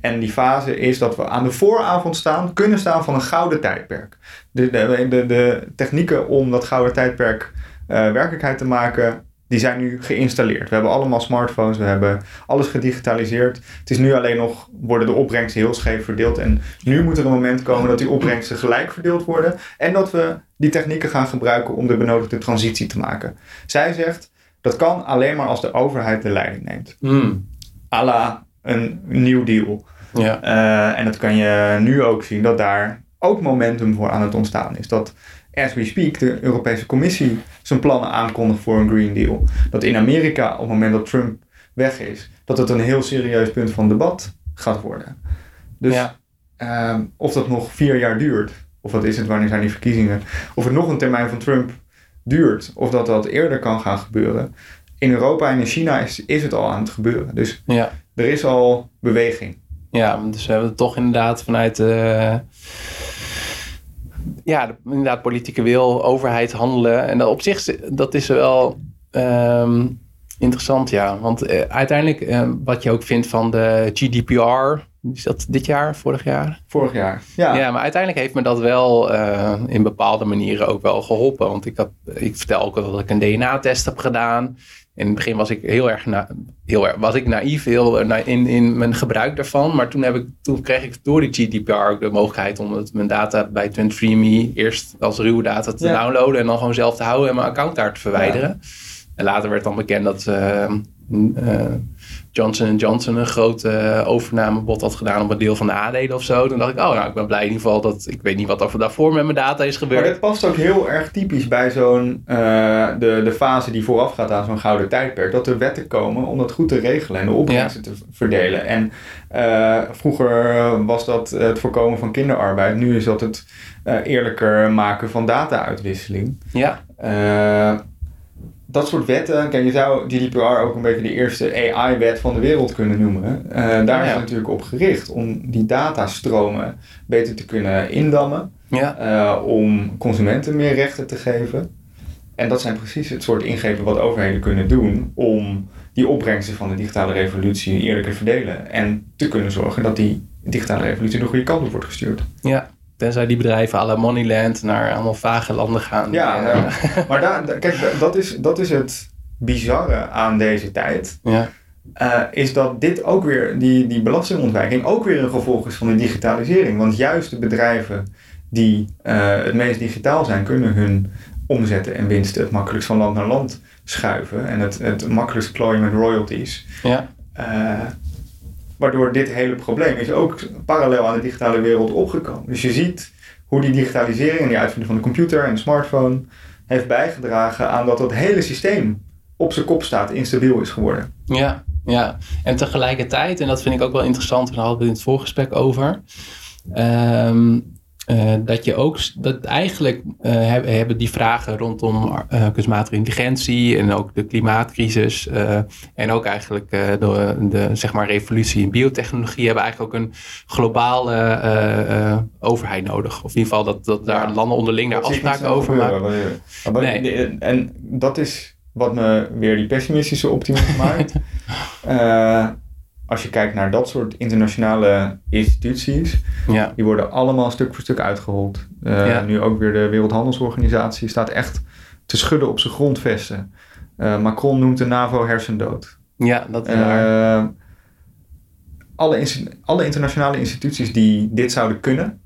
En die fase is dat we aan de vooravond staan, kunnen staan van een gouden tijdperk. De, de, de, technieken om dat gouden tijdperk uh, werkelijkheid te maken die zijn nu geïnstalleerd. We hebben allemaal smartphones, we hebben alles gedigitaliseerd. Het is nu alleen nog, worden de opbrengsten heel scheef verdeeld. En nu moet er een moment komen dat die opbrengsten gelijk verdeeld worden. En dat we die technieken gaan gebruiken om de benodigde transitie te maken. Zij zegt, dat kan alleen maar als de overheid de leiding neemt.
Hmm.
À la een nieuw deal.
Ja.
Uh, en dat kan je nu ook zien, dat daar ook momentum voor aan het ontstaan is. Dat as we speak de Europese Commissie zijn plannen aankondigt voor een Green Deal. Dat in Amerika op het moment dat Trump weg is, dat het een heel serieus punt van debat gaat worden. Dus
Ja.
ehm, of dat nog vier jaar duurt, of wat is het, wanneer zijn die verkiezingen, of het nog een termijn van Trump duurt, of dat dat eerder kan gaan gebeuren. In Europa en in China is, is het al aan het gebeuren. Dus
Ja.
er is al beweging.
Ja, dus we hebben het toch inderdaad vanuit de, ja, de, inderdaad politieke wil, overheid handelen. En dat op zich, dat is wel ehm, interessant, ja. Want eh, uiteindelijk, eh, wat je ook vindt van de GDPR, is dat dit jaar, vorig jaar?
Vorig jaar. Ja.
Ja, maar uiteindelijk heeft me dat wel eh, in bepaalde manieren ook wel geholpen. Want ik, had, ik vertel ook dat ik een DNA-test heb gedaan. In het begin was ik heel erg, na, heel erg was ik naïef heel, na, in, in mijn gebruik daarvan. Maar toen, heb ik, toen kreeg ik door die GDPR ook de mogelijkheid om het, mijn data bij 23andMe eerst als ruwe data te
Ja.
downloaden. En dan gewoon zelf te houden en mijn account daar te verwijderen. En later werd dan bekend dat eh, eh, Johnson Johnson een grote eh, overnamebod had gedaan op een deel van de aandelen of zo. Toen dacht ik, oh nou, ik ben blij in ieder geval dat ik weet niet wat er daarvoor met mijn data is
Maar
gebeurd.
dat past ook heel erg typisch bij zo'n eh, de, de fase die voorafgaat aan zo'n gouden tijdperk. Dat er wetten komen om dat goed te regelen en de opbrengsten te verdelen. En eh, vroeger was dat het voorkomen van kinderarbeid. Nu is dat het eerlijker maken van data-uitwisseling.
Ja,
dat soort wetten, kijk, je zou GDPR ook een beetje de eerste AI-wet van de wereld kunnen noemen. Eh, daar is het natuurlijk op gericht om die datastromen beter te kunnen indammen.
ja,
eh, om consumenten meer rechten te geven. En dat zijn precies het soort ingrepen wat overheden kunnen doen om die opbrengsten van de digitale revolutie eerlijker te verdelen. En te kunnen zorgen dat die digitale revolutie de goede kant op wordt gestuurd.
ja. Tenzij die bedrijven à la Moneyland naar allemaal vage landen gaan.
Ja,
die, eh,
ja. maar daar, kijk, da- dat is, dat is het bizarre aan deze tijd.
ja.
eh, is dat dit ook weer, die, die belastingontwijking, ook weer een gevolg is van de digitalisering. Want juist de bedrijven die eh, het meest digitaal zijn, kunnen hun omzetten en winsten het makkelijkst van land naar land schuiven. En het, het makkelijkst klooien met royalties.
ja.
Waardoor dit hele probleem is ook parallel aan de digitale wereld opgekomen. Dus je ziet hoe die digitalisering en die uitvinding van de computer en de smartphone heeft bijgedragen aan dat het hele systeem op zijn kop staat, instabiel is geworden.
Ja, ja. En tegelijkertijd, en dat vind ik ook wel interessant, en daar hadden we in het voorgesprek over. ehm, eh, dat je ook, dat eigenlijk eh, heb- hebben die vragen rondom eh, kunstmatige intelligentie en ook de klimaatcrisis en ook eigenlijk de, de zeg maar revolutie in biotechnologie hebben eigenlijk ook een globale overheid nodig. Of in ieder geval dat, dat daar
Ja.
landen onderling daar afspraken over maken.
Maar-
Nee.
En dat is wat me weer die pessimistische optimist maakt. Als je kijkt naar dat soort internationale instituties,
Ja,
die worden allemaal stuk voor stuk uitgehold. Eh,
Ja.
Nu ook weer de Wereldhandelsorganisatie staat echt te schudden op zijn grondvesten. Eh, Macron noemt de NAVO hersendood.
ja dat is waar.
Eh, alle, alle internationale instituties die dit zouden kunnen,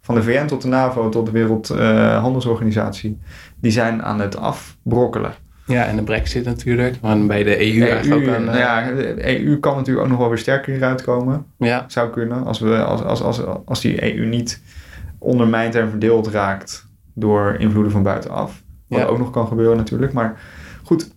van de VN tot de NAVO tot de Wereldhandelsorganisatie, die zijn aan het afbrokkelen.
Ja, en de brexit natuurlijk. Maar bij de EU, eigenlijk ook aan... eh,
ja, de EU kan natuurlijk ook nog wel weer sterker hieruit komen.
ja.
Zou kunnen. Als, we, als, als, als, als die EU niet ondermijnd en verdeeld raakt door invloeden van buitenaf. Wat
Ja.
ook nog kan gebeuren natuurlijk. Maar goed,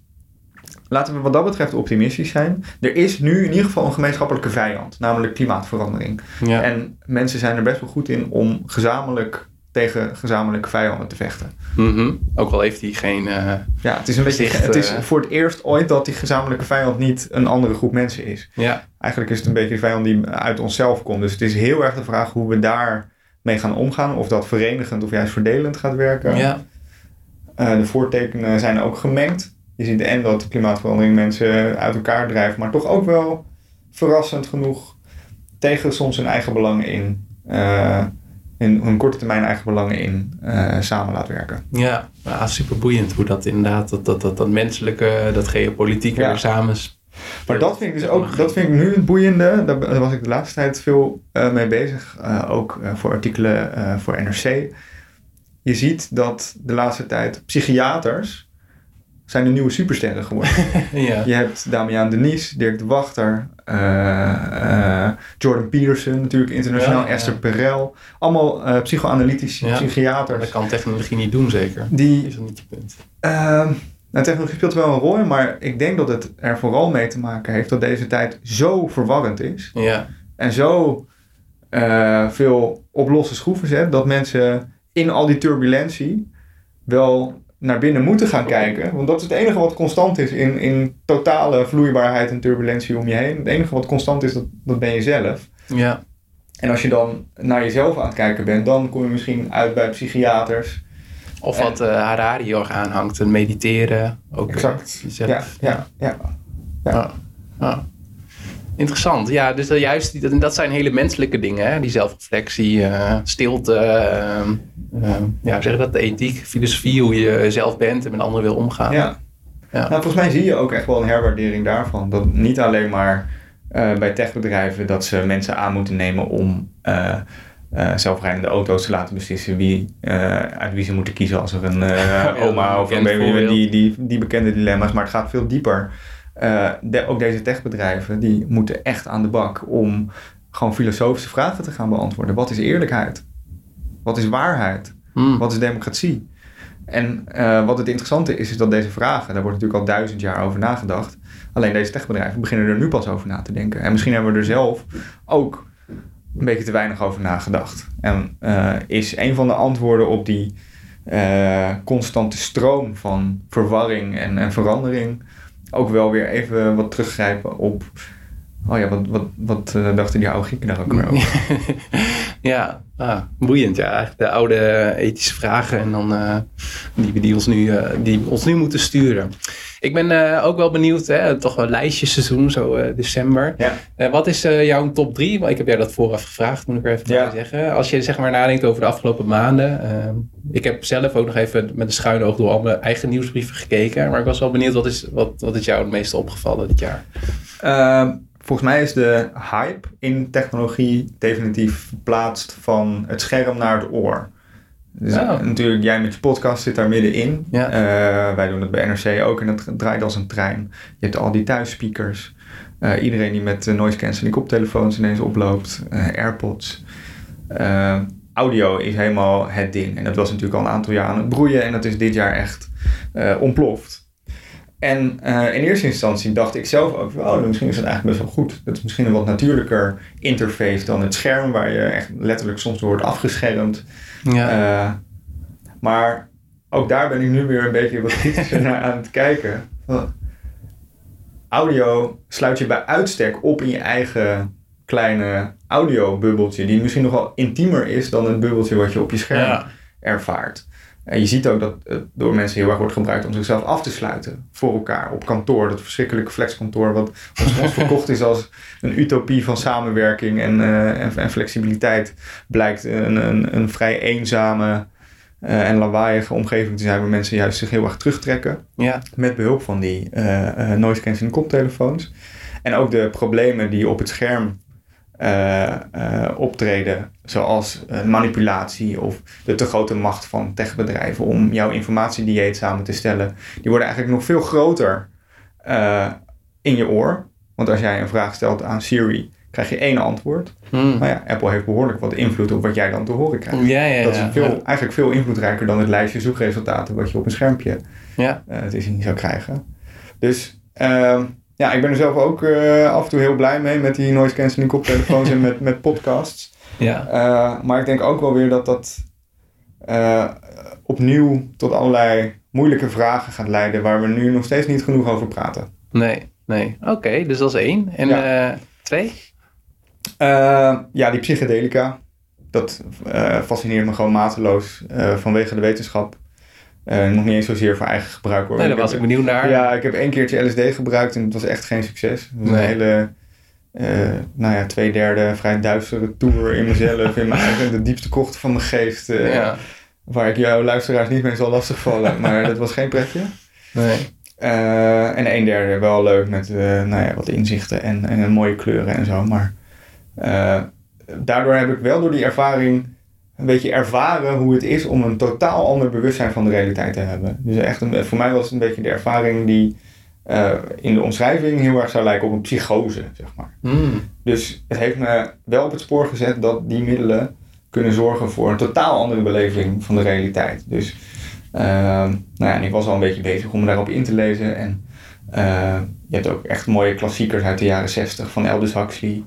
laten we wat dat betreft optimistisch zijn. Er is nu in ieder geval een gemeenschappelijke vijand, namelijk klimaatverandering.
Ja.
En mensen zijn er best wel goed in om gezamenlijk tegen gezamenlijke vijanden te vechten.
Mhm. Ook al heeft hij geen... eh,
Ja, het is een beetje. Het is
eh,
voor het eerst ooit dat die gezamenlijke vijand niet een andere groep mensen is.
ja,
Eigenlijk is het een beetje een vijand die uit onszelf komt. Dus het is heel erg de vraag hoe we daar mee gaan omgaan. Of dat verenigend of juist verdelend gaat werken.
ja,
Eh, de voortekenen zijn ook gemengd. Je ziet en dat de klimaatverandering mensen uit elkaar drijft, maar toch ook wel verrassend genoeg tegen soms hun eigen belang in. Hun, hun korte termijn eigen belangen in eh, samen laat werken.
Ja, ja super boeiend hoe dat inderdaad, dat, dat, dat, dat menselijke, dat geopolitieke
Ja.
samen.
Maar dat vind ik dus ook, dat vind ik nu het boeiende. Daar was ik de laatste tijd veel eh, mee bezig. eh, ook voor artikelen voor NRC. Je ziet dat de laatste tijd psychiaters zijn de nieuwe supersterren geworden.
ja.
Je hebt Damian Denies, Dirk de Wachter, eh, eh, Jordan Peterson natuurlijk internationaal,
Ja.
Esther Perel. Allemaal eh, psychoanalytische
Ja.
psychiaters.
Dat kan technologie niet doen, zeker.
Die
Is dat niet je punt?
Ehm, nou, technologie speelt wel een rol maar ik denk dat het er vooral mee te maken heeft dat deze tijd zo verwarrend is
Ja,
en zo veel op losse schroeven zet, dat mensen in al die turbulentie wel naar binnen moeten gaan kijken. Want dat is het enige wat constant is in, in totale vloeibaarheid en turbulentie om je heen. Het enige wat constant is, dat, dat ben je zelf.
ja,
En als je dan naar jezelf aan het kijken bent, dan kom je misschien uit bij psychiaters.
Of wat eh, Harari aanhangt, een mediteren. Ook eh,
Exact.
jezelf.
Ja, ja, ja.
Ja. Ja. Interessant. Ja, dus dat juist dat, dat zijn hele menselijke dingen. Hè? Die zelfreflectie, eh, stilte, ja, hoe zeg dat? De ethiek, filosofie, hoe je zelf bent en met anderen wil omgaan.
Ja.
Ja.
Nou, volgens mij zie je ook echt wel een herwaardering daarvan. Dat niet alleen maar eh, bij techbedrijven dat ze mensen aan moeten nemen om eh, zelfrijdende auto's te laten beslissen wie, uit wie ze moeten kiezen als er een oma of een baby die, die, die bekende dilemma's. Maar het gaat veel dieper. Eh, de- ook deze techbedrijven die moeten echt aan de bak om gewoon filosofische vragen te gaan beantwoorden. Wat is eerlijkheid? Wat is waarheid?
Hmm.
Wat is democratie? En eh, wat het interessante is, is dat deze vragen, daar wordt natuurlijk al duizend jaar over nagedacht. Alleen deze techbedrijven beginnen er nu pas over na te denken. En misschien hebben we er zelf ook een beetje te weinig over nagedacht. En eh, is een van de antwoorden op die constante stroom van verwarring en, en verandering ook wel weer even wat teruggrijpen op. Oh ja, wat, wat, wat eh, dachten die oude Grieken daar ook weer over?
ja, ah, boeiend. Ja, eigenlijk de oude ethische vragen en dan eh, die, die, ons nu, eh, die ons nu moeten sturen. Ik ben eh, ook wel benieuwd, hè, toch wel lijstjesseizoen, zo december.
Ja.
Wat is jouw top 3? Want ik heb jij dat vooraf gevraagd, moet ik er even
Ja.
zeggen. Als je zeg maar nadenkt over de afgelopen maanden. eh, ik heb zelf ook nog even met een schuin oog door al mijn eigen nieuwsbrieven gekeken. Maar ik was wel benieuwd, wat is, wat, wat is jou het meeste opgevallen dit jaar?
Ehm, volgens mij is de hype in technologie definitief verplaatst van het scherm naar het oor. Dus
Oh.
natuurlijk, jij met je podcast zit daar middenin.
Ja.
Eh, wij doen het bij NRC ook en dat draait als een trein. Je hebt al die thuisspeakers. Eh, iedereen die met eh, noise cancelling koptelefoons ineens oploopt. AirPods. Audio is helemaal het ding. En dat was natuurlijk al een aantal jaar aan het broeien. En dat is dit jaar echt ontploft. En eh, in eerste instantie dacht ik zelf ook, oh, misschien is dat eigenlijk best wel goed. Dat is misschien een wat natuurlijker interface dan het scherm, waar je echt letterlijk soms door wordt afgeschermd.
Ja,
Eh, maar ook daar ben ik nu weer een beetje wat kritischer naar aan het kijken. Audio sluit je bij uitstek op in je eigen kleine audiobubbeltje, die misschien nog wel intiemer is dan het bubbeltje wat je op je scherm
ja.
ervaart. En je ziet ook dat het door mensen heel erg wordt gebruikt om zichzelf af te sluiten voor elkaar op kantoor. Dat verschrikkelijke flexkantoor wat ons ons verkocht is als een utopie van samenwerking en, eh, en, en flexibiliteit. Blijkt een, een, een vrij eenzame eh, en lawaaiige omgeving te zijn waar mensen juist zich heel erg terugtrekken.
ja.
Met behulp van die eh, noise cancelling koptelefoons. En ook de problemen die op het scherm eh, eh, optreden, zoals eh, manipulatie of de te grote macht van techbedrijven om jouw informatiedieet samen te stellen, die worden eigenlijk nog veel groter in je oor. Want als jij een vraag stelt aan Siri, krijg je één antwoord.
Hmm.
Maar ja, Apple heeft behoorlijk wat invloed op wat jij dan te horen krijgt.
Ja, ja, ja.
Dat is veel,
ja.
eigenlijk veel invloedrijker dan het lijstje zoekresultaten wat je op een schermpje
Ja.
te zien zou krijgen. Dus ehm, ja, ik ben er zelf ook eh, af en toe heel blij mee met die noise cancelling koptelefoons en met, met podcasts.
Ja.
Eh, maar ik denk ook wel weer dat dat eh, opnieuw tot allerlei moeilijke vragen gaat leiden waar we nu nog steeds niet genoeg over praten.
Nee, nee. Oké, dus dat is één. En
Ja.
twee?
Ja, die psychedelica. Dat fascineert me gewoon mateloos vanwege de wetenschap. Eh, nog niet eens zozeer voor eigen gebruik hoor.
Nee, daar
Ik
was
heb-
ik benieuwd naar.
Ja, ik heb één keertje LSD gebruikt en het was echt geen succes. Het was
Nee.
een hele nou ja, twee derde vrij duistere tour in mezelf, in mijn eigen, de diepste krochten van mijn geest.
ja.
Waar ik jouw luisteraars niet mee zal lastigvallen, maar dat was geen pretje.
Nee.
En een derde wel leuk met nou ja, wat inzichten en, en mooie kleuren en zo. Maar daardoor heb ik wel door die ervaring een beetje ervaren hoe het is om een totaal ander bewustzijn van de realiteit te hebben. Dus echt een, voor mij was het een beetje de ervaring die in de omschrijving heel erg zou lijken op een psychose, zeg maar.
Mm.
Dus het heeft me wel op het spoor gezet dat die middelen kunnen zorgen voor een totaal andere beleving van de realiteit. Dus uh, nou ja, en ik was al een beetje bezig om daarop in te lezen. En uh, je hebt ook echt mooie klassiekers uit de jaren 60 van Aldous Huxley.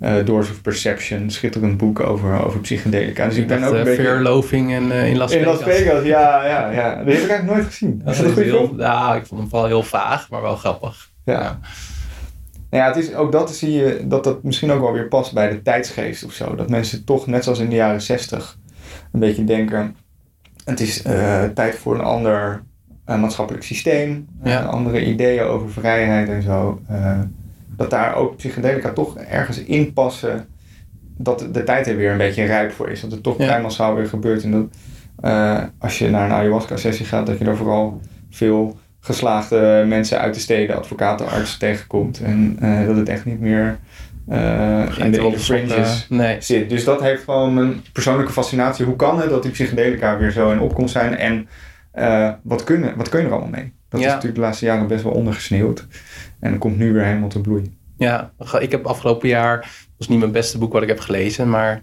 Uh, Doors of Perception, schitterend boek over, over psychedelica. Dus ik, ben ook een beetje...
Verloving en, in Las Vegas.
In Las Vegas, ja, ja, ja. Die heb ik eigenlijk nooit gezien.
Dat is dat heel, ja, ik vond hem vooral heel vaag, maar wel grappig.
Ja. ja. Nou ja, het is, ook dat zie je dat dat misschien ook wel weer past bij de tijdsgeest of zo. Dat mensen toch, net zoals in de jaren 60, een beetje denken: het is uh, tijd voor een ander uh, maatschappelijk systeem,
ja.
uh, andere ideeën over vrijheid en zo. dat daar ook psychedelica toch ergens in passen. Dat de tijd er weer een beetje rijp voor is. Dat het toch
Ja.
vrij massaal weer gebeurt. En dat als je naar een ayahuasca-sessie gaat, dat je daar vooral veel geslaagde mensen uit de steden, advocaten, artsen tegenkomt. En eh, dat het echt niet meer eh, in, de, in de fringes
Nee.
zit. Dus dat heeft gewoon mijn persoonlijke fascinatie. Hoe kan het dat die psychedelica weer zo in opkomst zijn? En eh, wat, kunnen, wat kun je er allemaal mee? Dat is
Ja.
natuurlijk de laatste jaren best wel ondergesneeuwd. En dat komt nu weer helemaal te bloei.
Ja, ik heb afgelopen jaar, dat was niet mijn beste boek wat ik heb gelezen, maar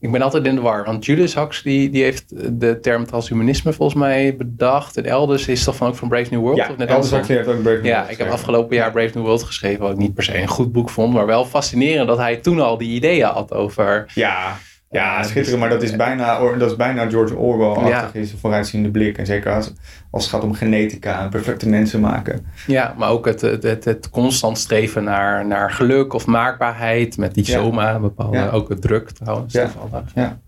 ik ben altijd in de war. Want Julius Huxley die heeft de term transhumanisme volgens mij bedacht. En elders is toch van ook van Brave New World?
Ja,
of net andersom?
Huxley heeft ook Brave New
Ja,
World
ik heb afgelopen jaar Brave New World geschreven, wat ik niet per se een goed boek vond, maar wel fascinerend dat hij toen al die ideeën had over.
Ja, ja,
Ja,
schitterend.
dus-
maar dat is bijna, dat is bijna George Orwell-achtig.
Ja.
Is een vooruitziende blik. En zeker als, als het gaat om genetica en perfecte mensen maken.
Ja, maar ook het, het, het, het constant streven naar, naar geluk of maakbaarheid met die
Ja.
soma, bepaalde,
Ja.
ook het druk trouwens.
Ja. Ja.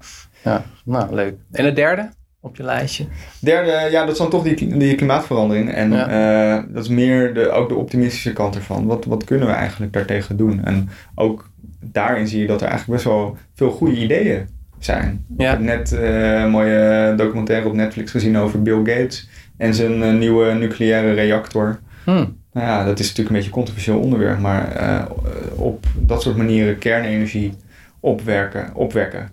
ja, nou leuk. En het derde op je lijstje?
Derde, ja, dat is dan toch die, die klimaatverandering. En eh, dat is meer de, ook de optimistische kant ervan. Wat, wat kunnen we eigenlijk daartegen doen? En ook daarin zie je dat er eigenlijk best wel veel goede ideeën zijn.
Ja.
Ik heb net eh, een mooie documentaire op Netflix gezien over Bill Gates en zijn eh, nieuwe nucleaire reactor.
Hm.
Nou ja, dat is natuurlijk een beetje een controversieel onderwerp, maar op dat soort manieren kernenergie opwerken, opwekken,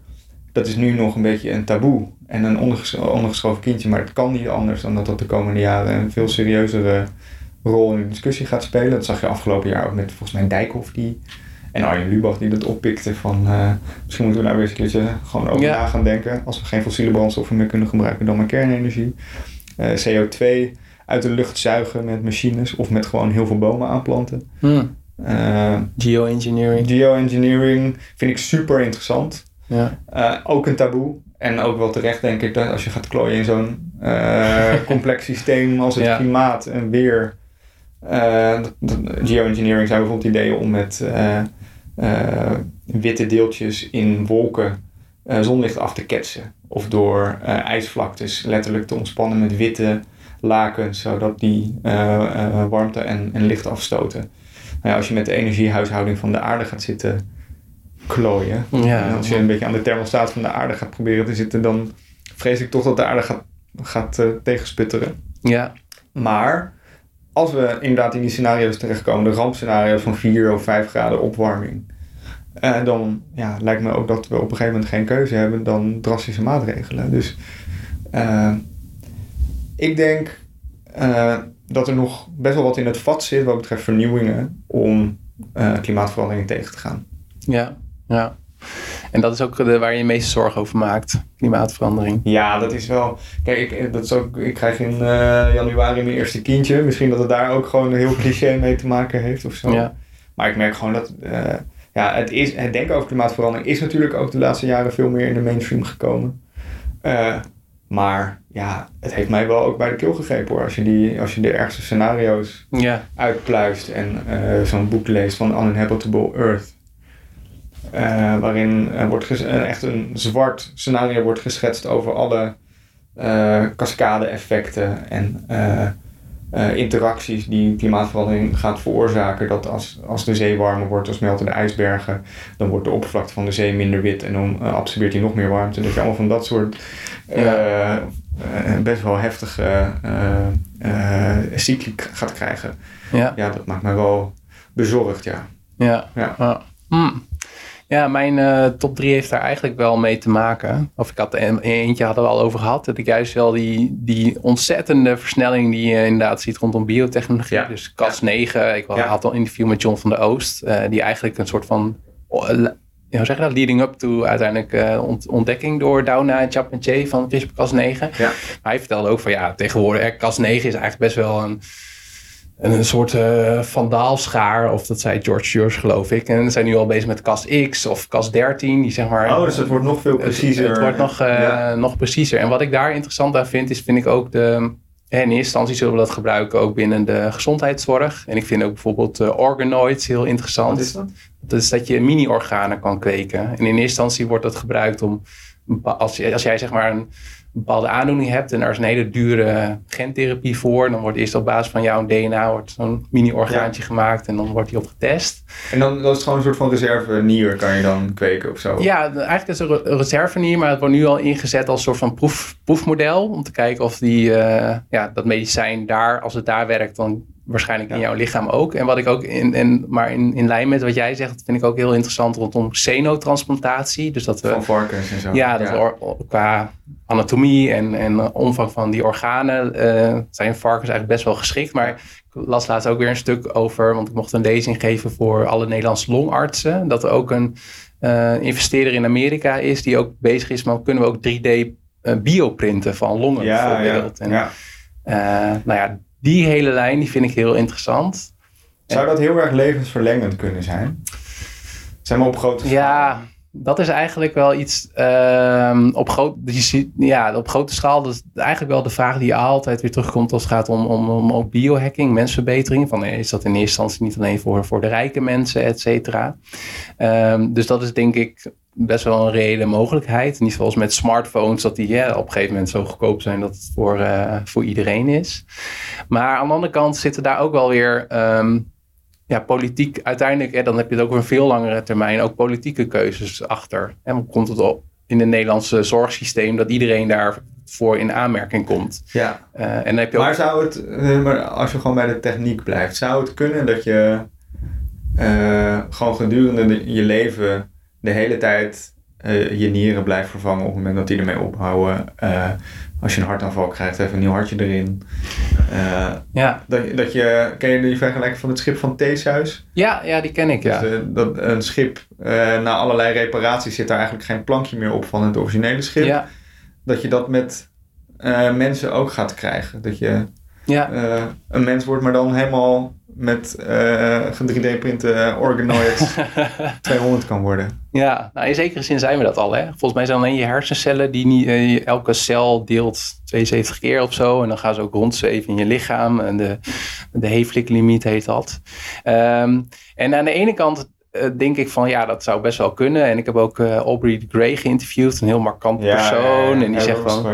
dat is nu nog een beetje een taboe en een onderges- ondergeschoven kindje, maar het kan niet anders dan dat dat de komende jaren een veel serieuzere rol in de discussie gaat spelen. Dat zag je afgelopen jaar ook met volgens mij Dijkhoff die en Arjen Lubach die dat oppikte van eh, misschien moeten we daar weer eens een keertje gewoon over
Ja.
na gaan denken. Als we geen fossiele brandstoffen meer kunnen gebruiken dan maar kernenergie. Eh, CO2 uit de lucht zuigen met machines of met gewoon heel veel bomen aanplanten.
Hm.
Eh,
Geoengineering.
geoengineering vind ik super interessant.
Ja.
Eh, ook een taboe. En ook wel terecht denk ik dat als je gaat klooien in zo'n eh, complex systeem als het
Ja.
klimaat en weer. eh, geoengineering zijn bijvoorbeeld ideeën om met witte deeltjes in wolken zonlicht af te ketsen. Of door ijsvlaktes letterlijk te ontspannen met witte lakens, zodat die warmte en, en licht afstoten. Nou ja, als je met de energiehuishouding van de aarde gaat zitten klooien,
Ja.
en als je een beetje aan de thermostaat van de aarde gaat proberen te zitten, dan vrees ik toch dat de aarde gaat, gaat eh, tegensputteren.
Ja.
Maar als we inderdaad in die scenario's terechtkomen, de rampscenario's van 4 of 5 graden opwarming, eh, dan ja, lijkt me ook dat we op een gegeven moment geen keuze hebben dan drastische maatregelen. Dus eh, ik denk dat er nog best wel wat in het vat zit wat betreft vernieuwingen om klimaatverandering tegen te gaan.
Ja. Ja. En dat is ook de, waar je je meeste zorgen over maakt. Klimaatverandering.
Ja, dat is wel. Kijk, ik, dat is ook, ik krijg in eh, januari mijn eerste kindje. Misschien dat het daar ook gewoon een heel cliché mee te maken heeft of zo.
Ja.
Maar ik merk gewoon dat. eh, ja, het, is, het denken over klimaatverandering is natuurlijk ook de laatste jaren veel meer in de mainstream gekomen. Eh, maar ja, het heeft mij wel ook bij de keel gegrepen hoor. Als je, die, als je de ergste scenario's
Ja.
uitpluist en eh, zo'n boek leest van Uninhabitable Earth. Eh, waarin wordt eh, echt een zwart scenario wordt geschetst over alle eh cascade-effecten en interacties die klimaatverandering gaat veroorzaken. Dat als, als de zee warmer wordt, dan smelten de ijsbergen. Dan wordt de oppervlakte van de zee minder wit en dan uh, absorbeert hij nog meer warmte. Dat je allemaal van dat soort uh, best wel heftige cycli gaat krijgen. Ja. ja, dat maakt mij wel bezorgd, ja.
Ja, ja. Mm. Ja, mijn uh, top 3 heeft daar eigenlijk wel mee te maken. Of ik had er eentje hadden we al over gehad. Dat ik juist wel die, die ontzettende versnelling die je inderdaad ziet rondom biotechnologie. Ja. Dus CAS 9. Ik had al een interview met John van der Oost. Uh, die eigenlijk een soort van uh, hoe zeg je dat? Leading up to uiteindelijk uh, ontdekking door Douna en Chapman van CRISPR-Cas 9. Ja. Maar hij vertelde ook van ja, tegenwoordig Cas 9 is eigenlijk best wel een een soort uh, vandaalschaar, of dat zei George George geloof ik. En ze zijn nu al bezig met Cas X of Cas 13, die zeg maar...
Oh, dus het wordt nog veel preciezer.
Het, het wordt nog, uh, nog preciezer. En wat ik daar interessant aan vind, is vind ik ook de... In eerste instantie zullen we dat gebruiken ook binnen de gezondheidszorg. En ik vind ook bijvoorbeeld uh, organoids heel interessant. Wat
is dat?
Dat is dat je mini-organen kan kweken. En in eerste instantie wordt dat gebruikt om... Als, als jij zeg maar een bepaalde aandoening hebt en er is een hele dure gentherapie voor, dan wordt eerst op basis van jouw DNA wordt zo'n mini-orgaantje gemaakt en dan wordt die op getest.
En dan dat is het gewoon een soort van reserve nier kan je dan kweken of zo?
Ja, eigenlijk is het een reserve nier, maar het wordt nu al ingezet als een soort van proef, proefmodel om te kijken of die, uh, ja, dat medicijn daar, als het daar werkt, dan waarschijnlijk in jouw lichaam ook. En wat ik ook in, in maar in, in lijn met wat jij zegt, vind ik ook heel interessant rondom xenotransplantatie. Dus dat we,
van varkens en zo.
Ja, dat ja. Qua anatomie en, en omvang van die organen uh, zijn varkens eigenlijk best wel geschikt. Maar ik las laatst ook weer een stuk over, want ik mocht een lezing geven voor alle Nederlandse longartsen. Dat er ook een uh, investeerder in Amerika is die ook bezig is, maar kunnen we ook 3D uh, bioprinten van longen ja, bijvoorbeeld. Ja, en, ja. nou ja, die hele lijn die vind ik heel interessant.
Zou dat heel erg levensverlengend kunnen zijn? Zijn we op grote
schaal? Ja, dat is eigenlijk wel iets uh, op, groot, ja, op grote schaal. Dat is eigenlijk wel de vraag die altijd weer terugkomt als het gaat om, om, om ook biohacking, mensverbetering. Van, is dat in eerste instantie niet alleen voor, voor de rijke mensen, et cetera. Um, dus dat is denk ik best wel een reële mogelijkheid. Niet zoals met smartphones, dat die ja, op een gegeven moment zo goedkoop zijn dat het voor, uh, voor iedereen is. Maar aan de andere kant zitten daar ook wel weer um, ja, politiek, uiteindelijk, hè, dan heb je het ook een veel langere termijn ook politieke keuzes achter. En dan komt het op in het Nederlandse zorgsysteem dat iedereen daarvoor in aanmerking komt.
Ja. Uh, en dan heb je maar zou het, uh, maar als je gewoon bij de techniek blijft, zou het kunnen dat je uh, gewoon gedurende je leven de hele tijd uh, je nieren blijft vervangen op het moment dat die ermee ophouden. Uh, als je een hartaanval krijgt, even een nieuw hartje erin. Uh, ja. dat, dat je, ken je die vergelijking van het schip van Theeshuis?
Ja, ja, die ken ik, ja.
Dus, dat een schip, na allerlei reparaties zit daar eigenlijk geen plankje meer op van het originele schip. Ja. Dat je dat met mensen ook gaat krijgen. Dat je ja. een mens wordt, maar dan helemaal met uh, 3D-printen organoids 200 kan worden.
Ja, nou in zekere zin zijn we dat al. Hè? Volgens mij zijn alleen je hersencellen die niet, uh, elke cel deelt 72 keer of zo. En dan gaan ze ook rondzweven in je lichaam. En de, de Hayflick-limiet heet dat. Um, en aan de ene kant denk ik van ja, dat zou best wel kunnen. En ik heb ook uh, Aubrey de Grey geïnterviewd, een heel markant ja, persoon. Ja, en die zegt van,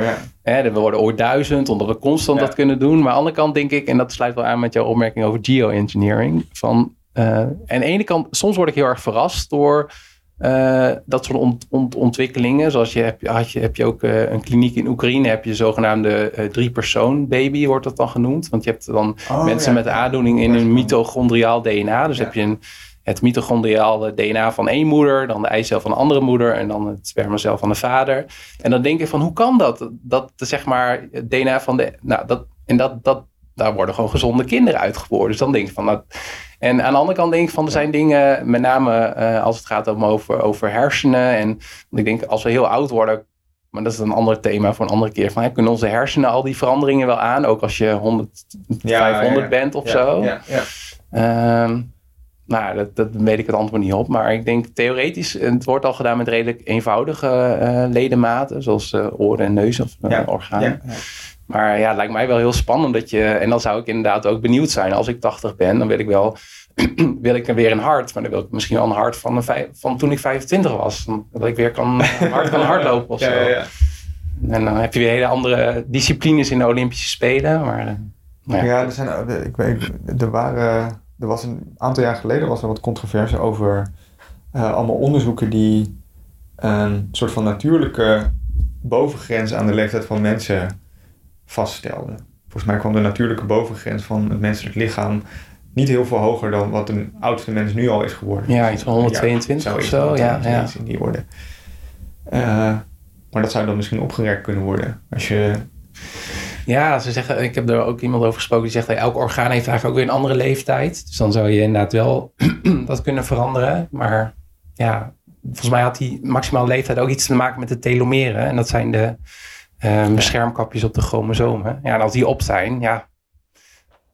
hè, we worden ooit duizend, omdat we constant dat kunnen doen. Maar aan de andere kant denk ik, en dat sluit wel aan met jouw opmerking over geoengineering. Van, uh, aan de ene kant, soms word ik heel erg verrast door dat soort ont, ont, ontwikkelingen. Zoals je heb, had je, heb je ook een kliniek in Oekraïne, heb je zogenaamde drie-persoon baby, wordt dat dan genoemd. Want je hebt dan oh, mensen met aandoening in een mitochondriaal DNA. Dus heb je een het mitochondriale DNA van één moeder, dan de eicel van een andere moeder en dan het spermacel van de vader. En dan denk je van hoe kan dat? Dat zeg maar het DNA van de. Nou, dat, en dat, dat, daar worden gewoon gezonde kinderen uitgeboren. Dus dan denk je van dat. En aan de andere kant denk ik van er zijn dingen, met name uh, als het gaat om over, over hersenen. En ik denk als we heel oud worden, maar dat is een ander thema voor een andere keer. Van, kunnen onze hersenen al die veranderingen wel aan? Ook als je 100, ja, 500 ja, ja. bent of zo. Um, nou, dat, dat weet ik het antwoord niet op. Maar ik denk theoretisch, het wordt al gedaan met redelijk eenvoudige uh, ledematen, zoals uh, oren en neus of uh, ja. organen. Ja, ja. Maar ja, het lijkt mij wel heel spannend dat je, en dan zou ik inderdaad ook benieuwd zijn. Als ik 80 ben, dan wil ik wel, wil ik weer een hart. Maar dan wil ik misschien wel een hart van, een van toen ik 25 was. Dat ik weer kan, hard kan hardlopen of zo. En dan heb je weer hele andere disciplines in de Olympische Spelen. Maar Nou
Ja, er, zijn, ik weet, er, waren, er was een aantal jaar geleden was er wat controverse over eh, allemaal onderzoeken die een soort van natuurlijke bovengrens aan de leeftijd van mensen vaststelden. Volgens mij kwam de natuurlijke bovengrens van het menselijk lichaam niet heel veel hoger dan wat de oudste mens nu al is geworden.
Ja, iets van 122 of zo, ja, ja.
in die orde. Eh, maar dat zou dan misschien opgerekt kunnen worden. Als je
Ja, ze zeggen, ik heb er ook iemand over gesproken die zegt dat elk orgaan heeft eigenlijk ook weer een andere leeftijd. Dus dan zou je inderdaad wel dat kunnen veranderen. Maar ja, volgens mij had die maximale leeftijd ook iets te maken met de telomeren. En dat zijn de eh, beschermkapjes op de chromosomen. Ja, en als die op zijn, ja.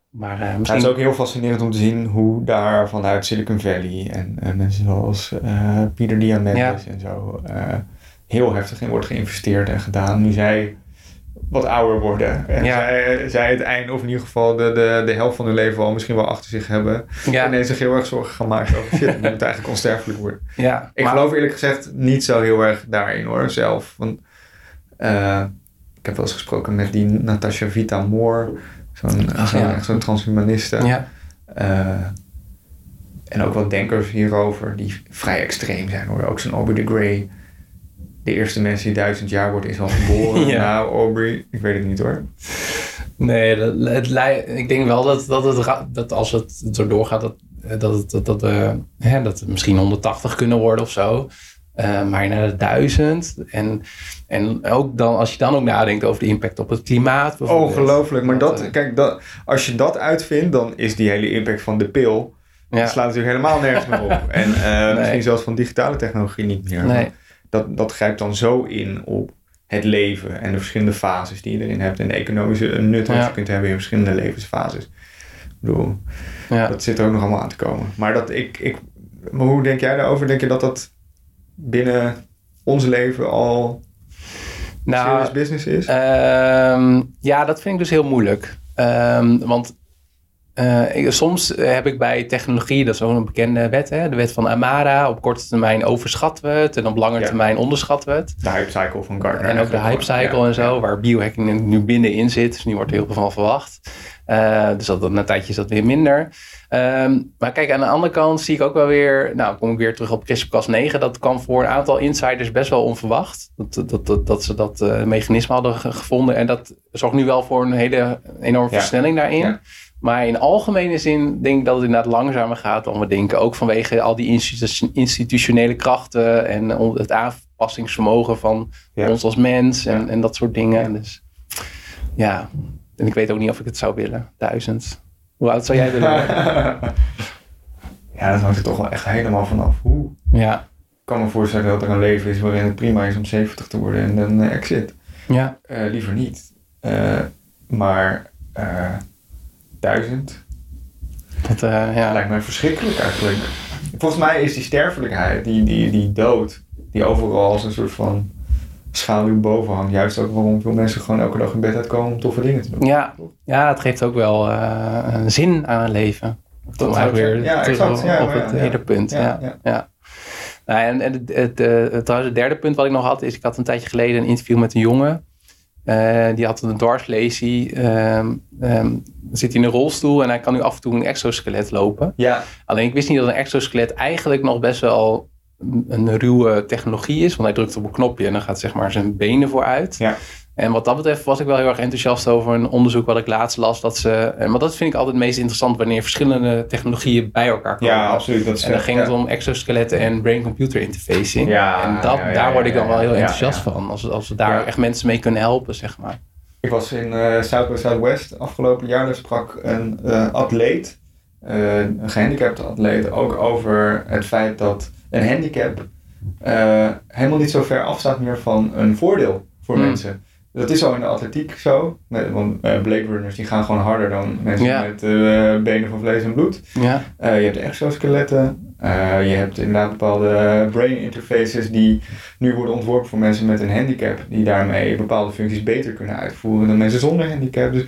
Maar eh,
Ja, het
misschien...
is ook heel fascinerend om te zien hoe daar vanuit Silicon Valley en mensen zoals eh Pieter Diamandis en zo heel heftig in wordt geïnvesteerd en gedaan. Nu zij wat ouder worden en
Ja.
zij, zij het einde of in ieder geval de, de, de helft van hun leven al misschien wel achter zich hebben.
ja,
Ineens zich heel erg zorgen gaan maken over shit, moet eigenlijk onsterfelijk worden.
ja,
Ik
maar-
geloof eerlijk gezegd niet zo heel erg daarin hoor, zelf. Want eh, ik heb wel eens gesproken met die Natasha Vita Moore, zo'n
ja.
zo'n transhumaniste.
Ja,
Eh, en ook wat denkers hierover die vrij extreem zijn hoor. Ook zo'n Aubrey de Grey. De eerste mens die duizend jaar wordt is al geboren.
Ja.
Nou, Aubrey, ik weet het niet hoor.
Nee, dat, het, ik denk wel dat, dat, het, dat als het zo doorgaat, dat, dat, het- dat, dat, we, hè, dat het misschien 180 kunnen worden of zo. Eh, maar naar de duizend. En, en ook dan, als je dan ook nadenkt over de impact op het klimaat.
Ongelooflijk. Maar
Dat,
dat,
eh,
kijk, dat, als je dat uitvindt, dan is die hele impact van de pil.
Ja.
Dat slaat natuurlijk helemaal nergens meer op. En eh, misschien zelfs van digitale technologie niet meer.
Nee.
Dat, dat grijpt dan zo in op het leven en de verschillende fases die je erin hebt. En de economische nut wat
Ja.
je kunt hebben in verschillende levensfases. Ik bedoel,
Ja.
dat zit er ook nog allemaal aan te komen. Maar, dat ik, ik, maar hoe denk jij daarover? Denk je dat dat binnen ons leven al
Nou,
serious business is?
Ehm, ja, dat vind ik dus heel moeilijk. Ehm, want eh, soms heb ik bij technologie, dat is ook een bekende wet, hè, de wet van Amara. Op korte termijn overschatten we het en op lange
Ja.
termijn onderschatten we het.
de hype cycle van Gartner.
En ook de hype cycle en zo, waar biohacking nu binnenin zit. Dus nu wordt er heel veel van verwacht. Eh, dus dat, na een tijdje is dat weer minder. Ehm, maar kijk, aan de andere kant zie ik ook wel weer... Nou, kom ik weer terug op CRISPR-Cas9. Dat kwam voor een aantal insiders best wel onverwacht. Dat, dat, dat, dat ze dat eh, mechanisme hadden ge- gevonden. En dat zorgt nu wel voor een hele enorme
Ja.
versnelling daarin. Maar in algemene zin denk ik dat het inderdaad langzamer gaat dan we denken. Ook vanwege al die institu- institutionele krachten en het aanpassingsvermogen van
Ja.
ons als mens en,
Ja.
en dat soort dingen. Dus ja, en ik weet ook niet of ik het zou willen. Duizend. Hoe oud zou jij willen
ja, dat hangt er toch wel echt helemaal vanaf. Hoe?
ja,
Ik kan me voorstellen dat er een leven is waarin het prima is om 70 te worden en dan eh, exit.
ja,
Eh, liever niet. Eh, maar duizend
dat, eh, ja.
lijkt mij verschrikkelijk eigenlijk. Volgens mij is die sterfelijkheid, die, die, die dood, die overal als een soort van schaduw boven hangt, juist ook waarom veel mensen gewoon elke dag in bed uitkomen om toffe dingen te doen.
Ja, ja, het geeft ook wel eh, een zin aan het leven. Eigenlijk
ik
weer.
Ja, exact.
op,
Ja,
op het
ja,
hele punt. Ja,
Ja.
Nou, en en het, het, eh, het derde punt wat ik nog had, is ik had een tijdje geleden een interview met een jongen. Eh, die had een dwarslesie. ehm ehm, zit in een rolstoel en hij kan nu af en toe een exoskelet lopen.
Ja,
Alleen ik wist niet dat een exoskelet eigenlijk nog best wel een- een ruwe technologie is. Want hij drukt op een knopje en dan gaat zeg maar zijn benen vooruit.
Ja.
En wat dat betreft was ik wel heel erg enthousiast over een onderzoek wat ik laatst las. Dat ze, en want dat vind ik altijd het meest interessant wanneer verschillende technologieën bij elkaar komen.
ja absoluut. Dat is
En dan ging het om exoskeletten en brain-computer interfacing.
Ja,
en dat,
ja,
daar word ik dan wel heel enthousiast van. Als, als we daar echt mensen mee kunnen helpen, zeg maar.
Ik was in eh South by Southwest afgelopen jaar. Daar sprak een eh, atleet, eh, een gehandicapte atleet, ook over het feit dat een handicap eh, helemaal niet zo ver afstaat meer van een voordeel voor
Hmm.
mensen. Dat is al in de atletiek zo. Met- Want eh, Blade runners die gaan gewoon harder dan mensen
Ja.
met eh, benen van vlees en bloed.
Ja,
Eh, je hebt exoskeletten. Je hebt inderdaad bepaalde brain interfaces die nu worden ontworpen voor mensen met een handicap. Die daarmee bepaalde functies beter kunnen uitvoeren dan mensen zonder handicap. Dus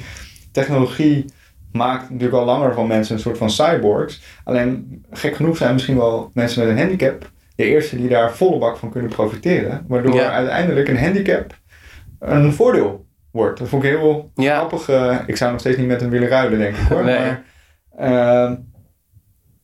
technologie maakt natuurlijk al langer van mensen een soort van cyborgs. Alleen gek genoeg zijn misschien wel mensen met een handicap de eerste die daar volle bak van kunnen profiteren. Waardoor
Ja.
uiteindelijk een handicap een voordeel wordt. Dat vond ik heel
Ja.
grappig. eh, ik zou nog steeds niet met hem willen ruilen, denk ik hoor.
Nee.
Maar, ehm,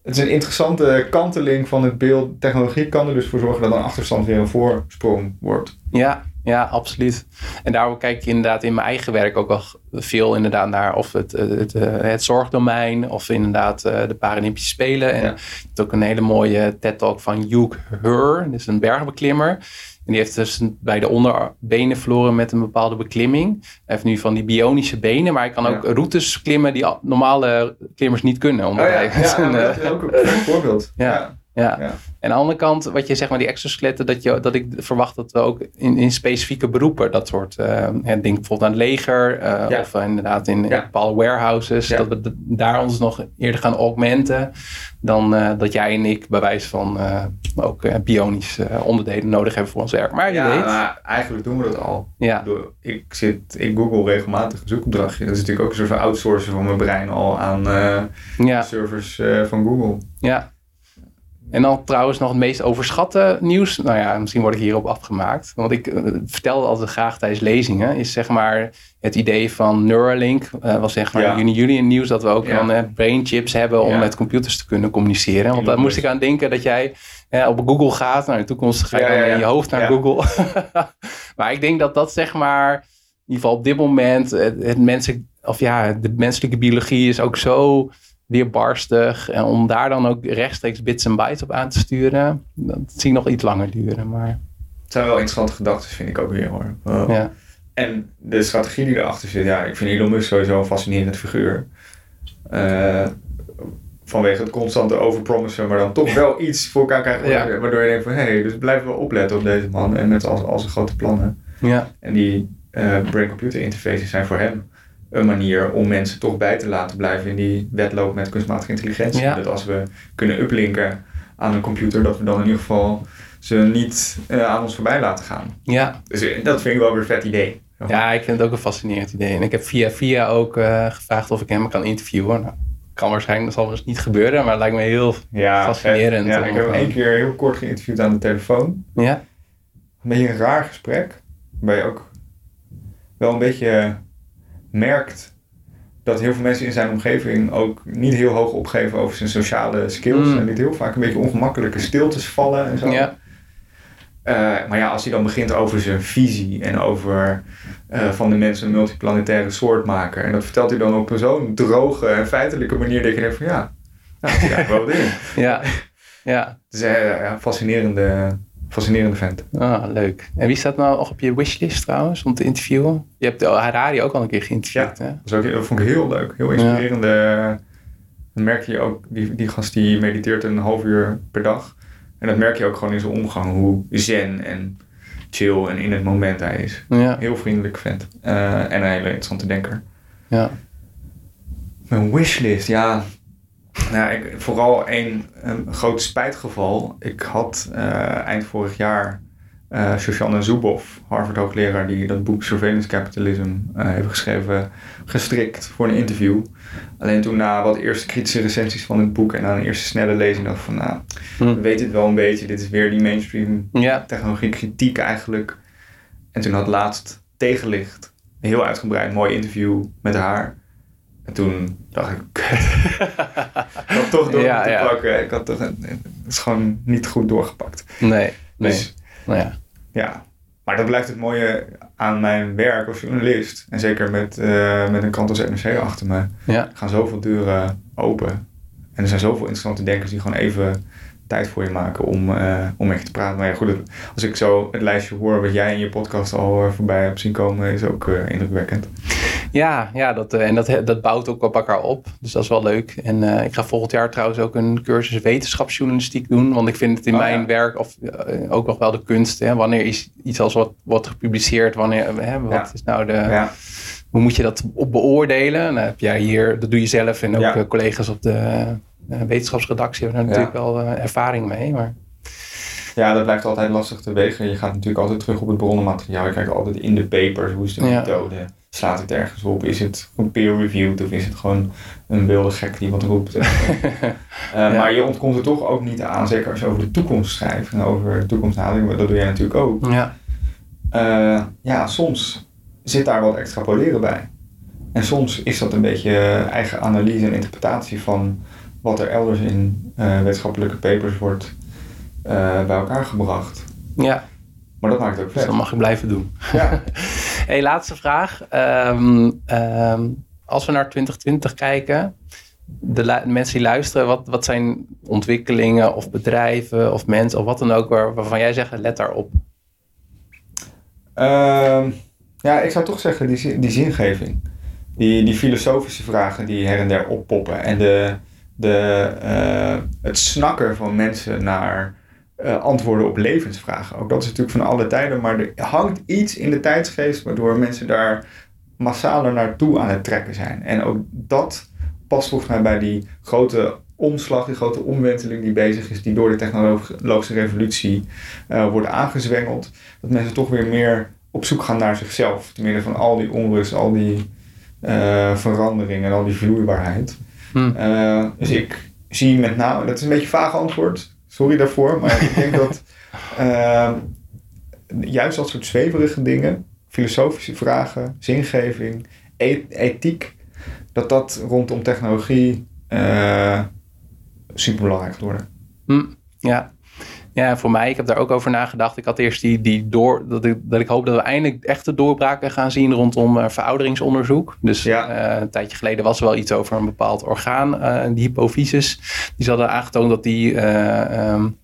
het is een interessante kanteling van het beeld. Technologie kan er dus voor zorgen dat een achterstand weer een voorsprong wordt.
Ja, ja, absoluut. En daarom kijk ik inderdaad in mijn eigen werk ook al veel inderdaad naar of het, het, het, eh, het zorgdomein of inderdaad eh, de Paralympische Spelen. En
Ja.
je hebt ook een hele mooie TED-talk van Hugh Hur, is een bergbeklimmer. En die heeft dus bij de onderbenen verloren met een bepaalde beklimming. Hij heeft nu van die bionische benen, maar hij kan ook
Ja.
routes klimmen die al- normale klimmers niet kunnen. Omdat
Oh ja,
hij
ja, dat is ook een voorbeeld.
Ja.
Ja.
En aan de andere kant, wat je zegt maar die exoskeletten, dat, je, dat ik verwacht dat we ook in, in specifieke beroepen dat soort, denk bijvoorbeeld aan het leger eh,
Ja.
of eh, inderdaad in, bepaalde warehouses, dat we daar ons nog eerder gaan augmenten dan dat jij en ik bij wijze van ook bionische onderdelen nodig hebben voor ons werk. Maar je
Ja,
weet,
maar eigenlijk doen we dat al.
ja,
Ik zit, ik google regelmatig een zoekopdrachtje. Dat is natuurlijk ook een soort van outsourcen van mijn brein al aan servers van Google.
ja. En dan trouwens nog het meest overschatte nieuws. Nou ja, misschien word ik hierop afgemaakt. Want ik eh, vertel het altijd graag tijdens lezingen. Is zeg maar het idee van Neuralink. eh was zeg maar
Ja.
juni juli in nieuws dat we ook
Ja.
dan eh, brain chips hebben om
Ja.
met computers te kunnen communiceren. Want daar moest ik aan denken dat jij eh, op Google gaat. Nou, in de toekomst ga je dan in je hoofd naar. Google. maar ik denk dat dat zeg maar in ieder geval op dit moment het, het mensen, of ja, de menselijke biologie is ook zo weerbarstig. En om daar dan ook rechtstreeks bits en bytes op aan te sturen, dat zie ik nog iets langer duren. Maar
Het zijn wel interessante gedachten, vind ik ook weer hoor. Wow.
ja,
En de strategie die erachter zit, ja, ik vind Elon Musk sowieso een fascinerend figuur. Eh, vanwege het constante overpromissen, maar dan toch wel iets voor elkaar krijgen.
Ja.
Waardoor je denkt van, hé, hey, dus blijven we opletten op deze man en met al, al zijn grote plannen.
ja,
En die eh, brain-computer interfaces zijn voor hem een manier om mensen toch bij te laten blijven in die wedloop met kunstmatige intelligentie.
Ja.
Dat als we kunnen uplinken aan een computer, dat we dan in ieder geval ze niet eh, aan ons voorbij laten gaan.
ja.
Dus eh, dat vind ik wel weer een vet idee.
ja, ik vind het ook een fascinerend idee. En ik heb via via ook eh, gevraagd of ik hem kan interviewen. Nou, kan waarschijnlijk, dat zal dus niet gebeuren, maar het lijkt me heel...
Ja,
Fascinerend
vet. Ja, ik heb hem één keer heel kort geïnterviewd aan de telefoon.
Ja,
Een beetje een raar gesprek. Waarbij je ook wel een beetje merkt dat heel veel mensen in zijn omgeving ook niet heel hoog opgeven over zijn sociale skills.
Mm.
En dit heel vaak een beetje ongemakkelijke stiltes vallen en zo.
ja,
Eh, maar ja, als hij dan begint over zijn visie en over eh, van de mensen een multiplanetaire soort maken. En dat vertelt hij dan op zo'n droge en feitelijke manier dat je denkt van ja, nou, dat is eigenlijk wel ding.
ja, ja.
Het is eh, een fascinerende, fascinerende vent.
Ah, leuk. En wie staat nou nog op je wishlist trouwens om te interviewen? Je hebt de Harari ook al een keer geïnterviewd, hè?
Dat, vond ik heel leuk. Heel inspirerende. Dan merk je ook, die, die gast die mediteert een half uur per dag. En dat merk je ook gewoon in zijn omgang. Hoe zen en chill en in het moment hij is.
Ja,
Heel vriendelijk vent. Eh, en een hele interessante denker.
ja.
Mijn wishlist, ja. Nou, ik, vooral één een groot spijtgeval. Ik had eh, eind vorig jaar eh Shoshana Zuboff, Harvard hoogleraar, die dat boek Surveillance Capitalism eh, heeft geschreven, gestrikt voor een interview. Alleen toen na wat eerste kritische recensies van het boek en na een eerste snelle lezing dacht ik van, nou,
Hm.
we weten het wel een beetje. Dit is weer die mainstream
Ja,
technologie kritiek eigenlijk. En toen had laatst tegenlicht een heel uitgebreid mooi interview met haar. En toen dacht ik, ik had toch door
Ja,
moeten
ja.
pakken. Ik had toch, het is gewoon niet goed doorgepakt.
nee, nee.
Dus
nou ja,
ja, maar dat blijft het mooie aan mijn werk als journalist. En zeker met, eh, met een krant als NRC achter me.
ja,
Er gaan zoveel deuren open. En er zijn zoveel interessante denkers die gewoon even tijd voor je maken om, eh, om je te praten. Maar ja, goed, als ik zo het lijstje hoor wat jij in je podcast al eh, voorbij hebt zien komen, is ook eh, indrukwekkend.
ja, ja dat, en dat, dat bouwt ook op elkaar op. Dus dat is wel leuk. En ik ga volgend jaar trouwens ook een cursus wetenschapsjournalistiek doen. Want ik vind het in
Oh,
mijn
ja.
werk of, ook nog wel de kunst. Hè, wanneer is iets als wat wordt gepubliceerd? Wanneer, hè, wat
Ja.
is nou de...
ja,
Hoe moet je dat op beoordelen? Nou, heb jij hier, dat doe je zelf en ook
Ja.
collega's op de wetenschapsredactie hebben daar
Ja.
natuurlijk wel eh, ervaring mee. Maar
ja, dat blijft altijd lastig te wegen. Je gaat natuurlijk altijd terug op het bronnenmateriaal. Je kijkt altijd in de papers, hoe is de
Ja.
methode? Slaat het ergens op? Is het peer-reviewed of is het gewoon een wilde gek die wat roept? Eh, Maar je ontkomt er toch ook niet aan, zeker als je over de toekomst schrijft en over de toekomst nadenkt. Dat doe jij natuurlijk ook.
ja,
Eh, ja, soms zit daar wat extrapoleren bij. En soms is dat een beetje eigen analyse en interpretatie van wat er elders in uh, wetenschappelijke papers wordt uh, bij elkaar gebracht.
Ja.
Maar dat maakt het ook vet.
Dus dat mag ik blijven doen.
Ja.
hey, laatste vraag. Um, um, als we naar 2020 kijken, de mensen die luisteren, wat, wat zijn ontwikkelingen of bedrijven of mensen of wat dan ook waar, waarvan jij zegt, let daarop?
Uh, ja, ik zou toch zeggen die, die zingeving. Die, die filosofische vragen die her en der oppoppen. En de, de, uh, het snakken van mensen naar uh, antwoorden op levensvragen. Ook dat is natuurlijk van alle tijden, maar er hangt iets in de tijdsgeest waardoor mensen daar massaler naartoe aan het trekken zijn. En ook dat past volgens mij bij die grote omslag, die grote omwenteling die bezig is, die door de technologische revolutie uh, wordt aangezwengeld. Dat mensen toch weer meer op zoek gaan naar zichzelf. Te midden van al die onrust, al die uh, veranderingen en al die vloeibaarheid.
Hmm.
Uh, dus ik zie met name, dat is een beetje een vaag antwoord, sorry daarvoor, maar ik denk dat juist dat soort zweverige dingen, filosofische vragen, zingeving, e ethiek, dat dat rondom technologie uh, super belangrijk gaat worden.
Mm, ja. Ja, voor mij, ik heb daar ook over nagedacht. Ik had eerst die, die door, dat ik, dat ik hoop dat we eindelijk echte doorbraken gaan zien rondom uh, verouderingsonderzoek. Dus
ja.
uh, een tijdje geleden was er wel iets over een bepaald orgaan, uh, die hypofysis. Die hadden aangetoond dat die. Um,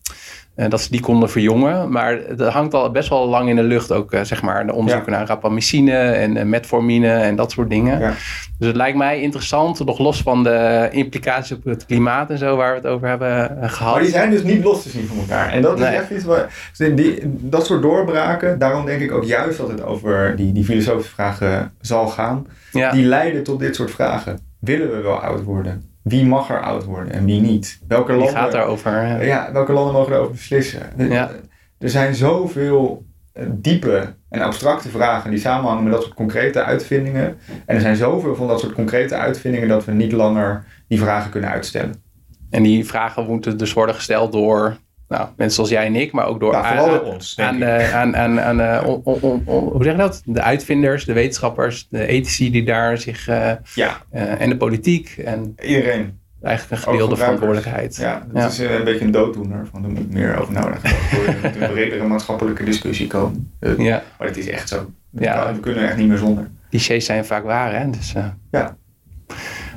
uh, dat ze die konden verjongen. Maar dat hangt al best wel lang in de lucht ook, uh, zeg maar. De onderzoeken ja. naar rapamycine en uh, metformine en dat soort dingen.
Ja.
Dus het lijkt mij interessant, nog los van de implicaties op het klimaat en zo, waar we het over hebben gehad.
Maar die zijn dus niet los te zien van elkaar. En dat is echt iets waar... Die, dat soort doorbraken, daarom denk ik ook juist dat het over die, die filosofische vragen zal gaan.
Ja.
Die leiden tot dit soort vragen. Willen we wel oud worden? Wie mag er oud worden en wie niet? Welke landen,
gaat daarover. Ja.
ja, welke landen mogen erover beslissen?
Ja.
Er zijn zoveel eh, diepe en abstracte vragen die samenhangen met dat soort concrete uitvindingen. En er zijn zoveel van dat soort concrete uitvindingen dat we niet langer die vragen kunnen uitstellen.
En die vragen moeten dus worden gesteld door nou, mensen zoals jij en ik, maar ook door
vooral
aan,
ons,
aan,
ik.
de- aan, aan, aan de- on- on- on- on- hoe zeg je dat? De uitvinders, de wetenschappers, de ethici die daar zich eh,
Ja,
eh, en de politiek en
iedereen.
eigenlijk een gedeelde verantwoordelijkheid.
Ja, dat
Ja.
is eh, een beetje een dooddoener. Van, er moet meer over nagedacht worden. Er moet een bredere maatschappelijke discussie komen.
Ja,
Maar het is echt zo.
Ja.
We kunnen er echt niet meer zonder.
clichés zijn vaak waar, hè? Dus.
Ja.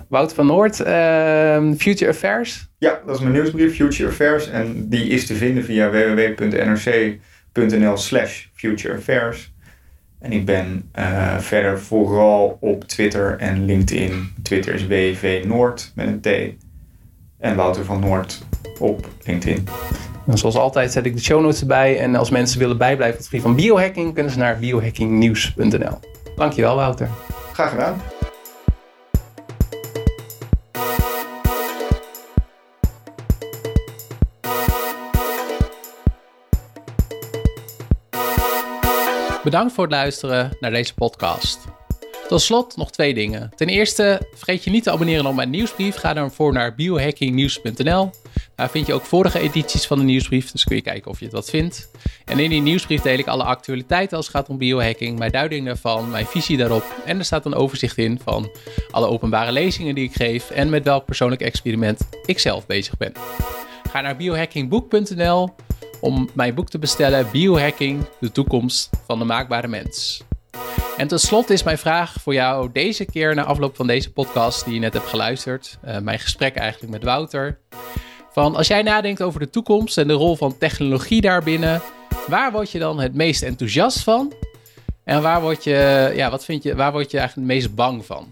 Wout van Noord, ehm, Future Affairs.
Ja, dat is mijn nieuwsbrief, Future Affairs. En die is te vinden via www.nrc.nl slash Future Affairs. En ik ben eh, verder vooral op Twitter en LinkedIn. Twitter is WV Noord met een T. En Wouter van Noord op LinkedIn.
En zoals altijd zet ik de show notes erbij. En als mensen willen bijblijven op het gebied van biohacking, kunnen ze naar biohackingnieuws.nl. Dankjewel, Wouter.
Graag gedaan.
Bedankt voor het luisteren naar deze podcast. Tot slot nog twee dingen. Ten eerste, vergeet je niet te abonneren op mijn nieuwsbrief. Ga daarvoor naar biohackingnieuws.nl. Daar vind je ook vorige edities van de nieuwsbrief, dus kun je kijken of je het wat vindt. En in die nieuwsbrief deel ik alle actualiteiten als het gaat om biohacking, mijn duiding daarvan, mijn visie daarop. En er staat een overzicht in van alle openbare lezingen die ik geef en met welk persoonlijk experiment ik zelf bezig ben. Ga naar biohackingboek.nl om mijn boek te bestellen Biohacking, de toekomst van de maakbare mens. En tot slot is mijn vraag voor jou deze keer na afloop van deze podcast die je net hebt geluisterd, eh, mijn gesprek eigenlijk met Wouter. Van als jij nadenkt over de toekomst en de rol van technologie daarbinnen, waar word je dan het meest enthousiast van? En waar word je, ja, wat vind je, waar word je eigenlijk het meest bang van?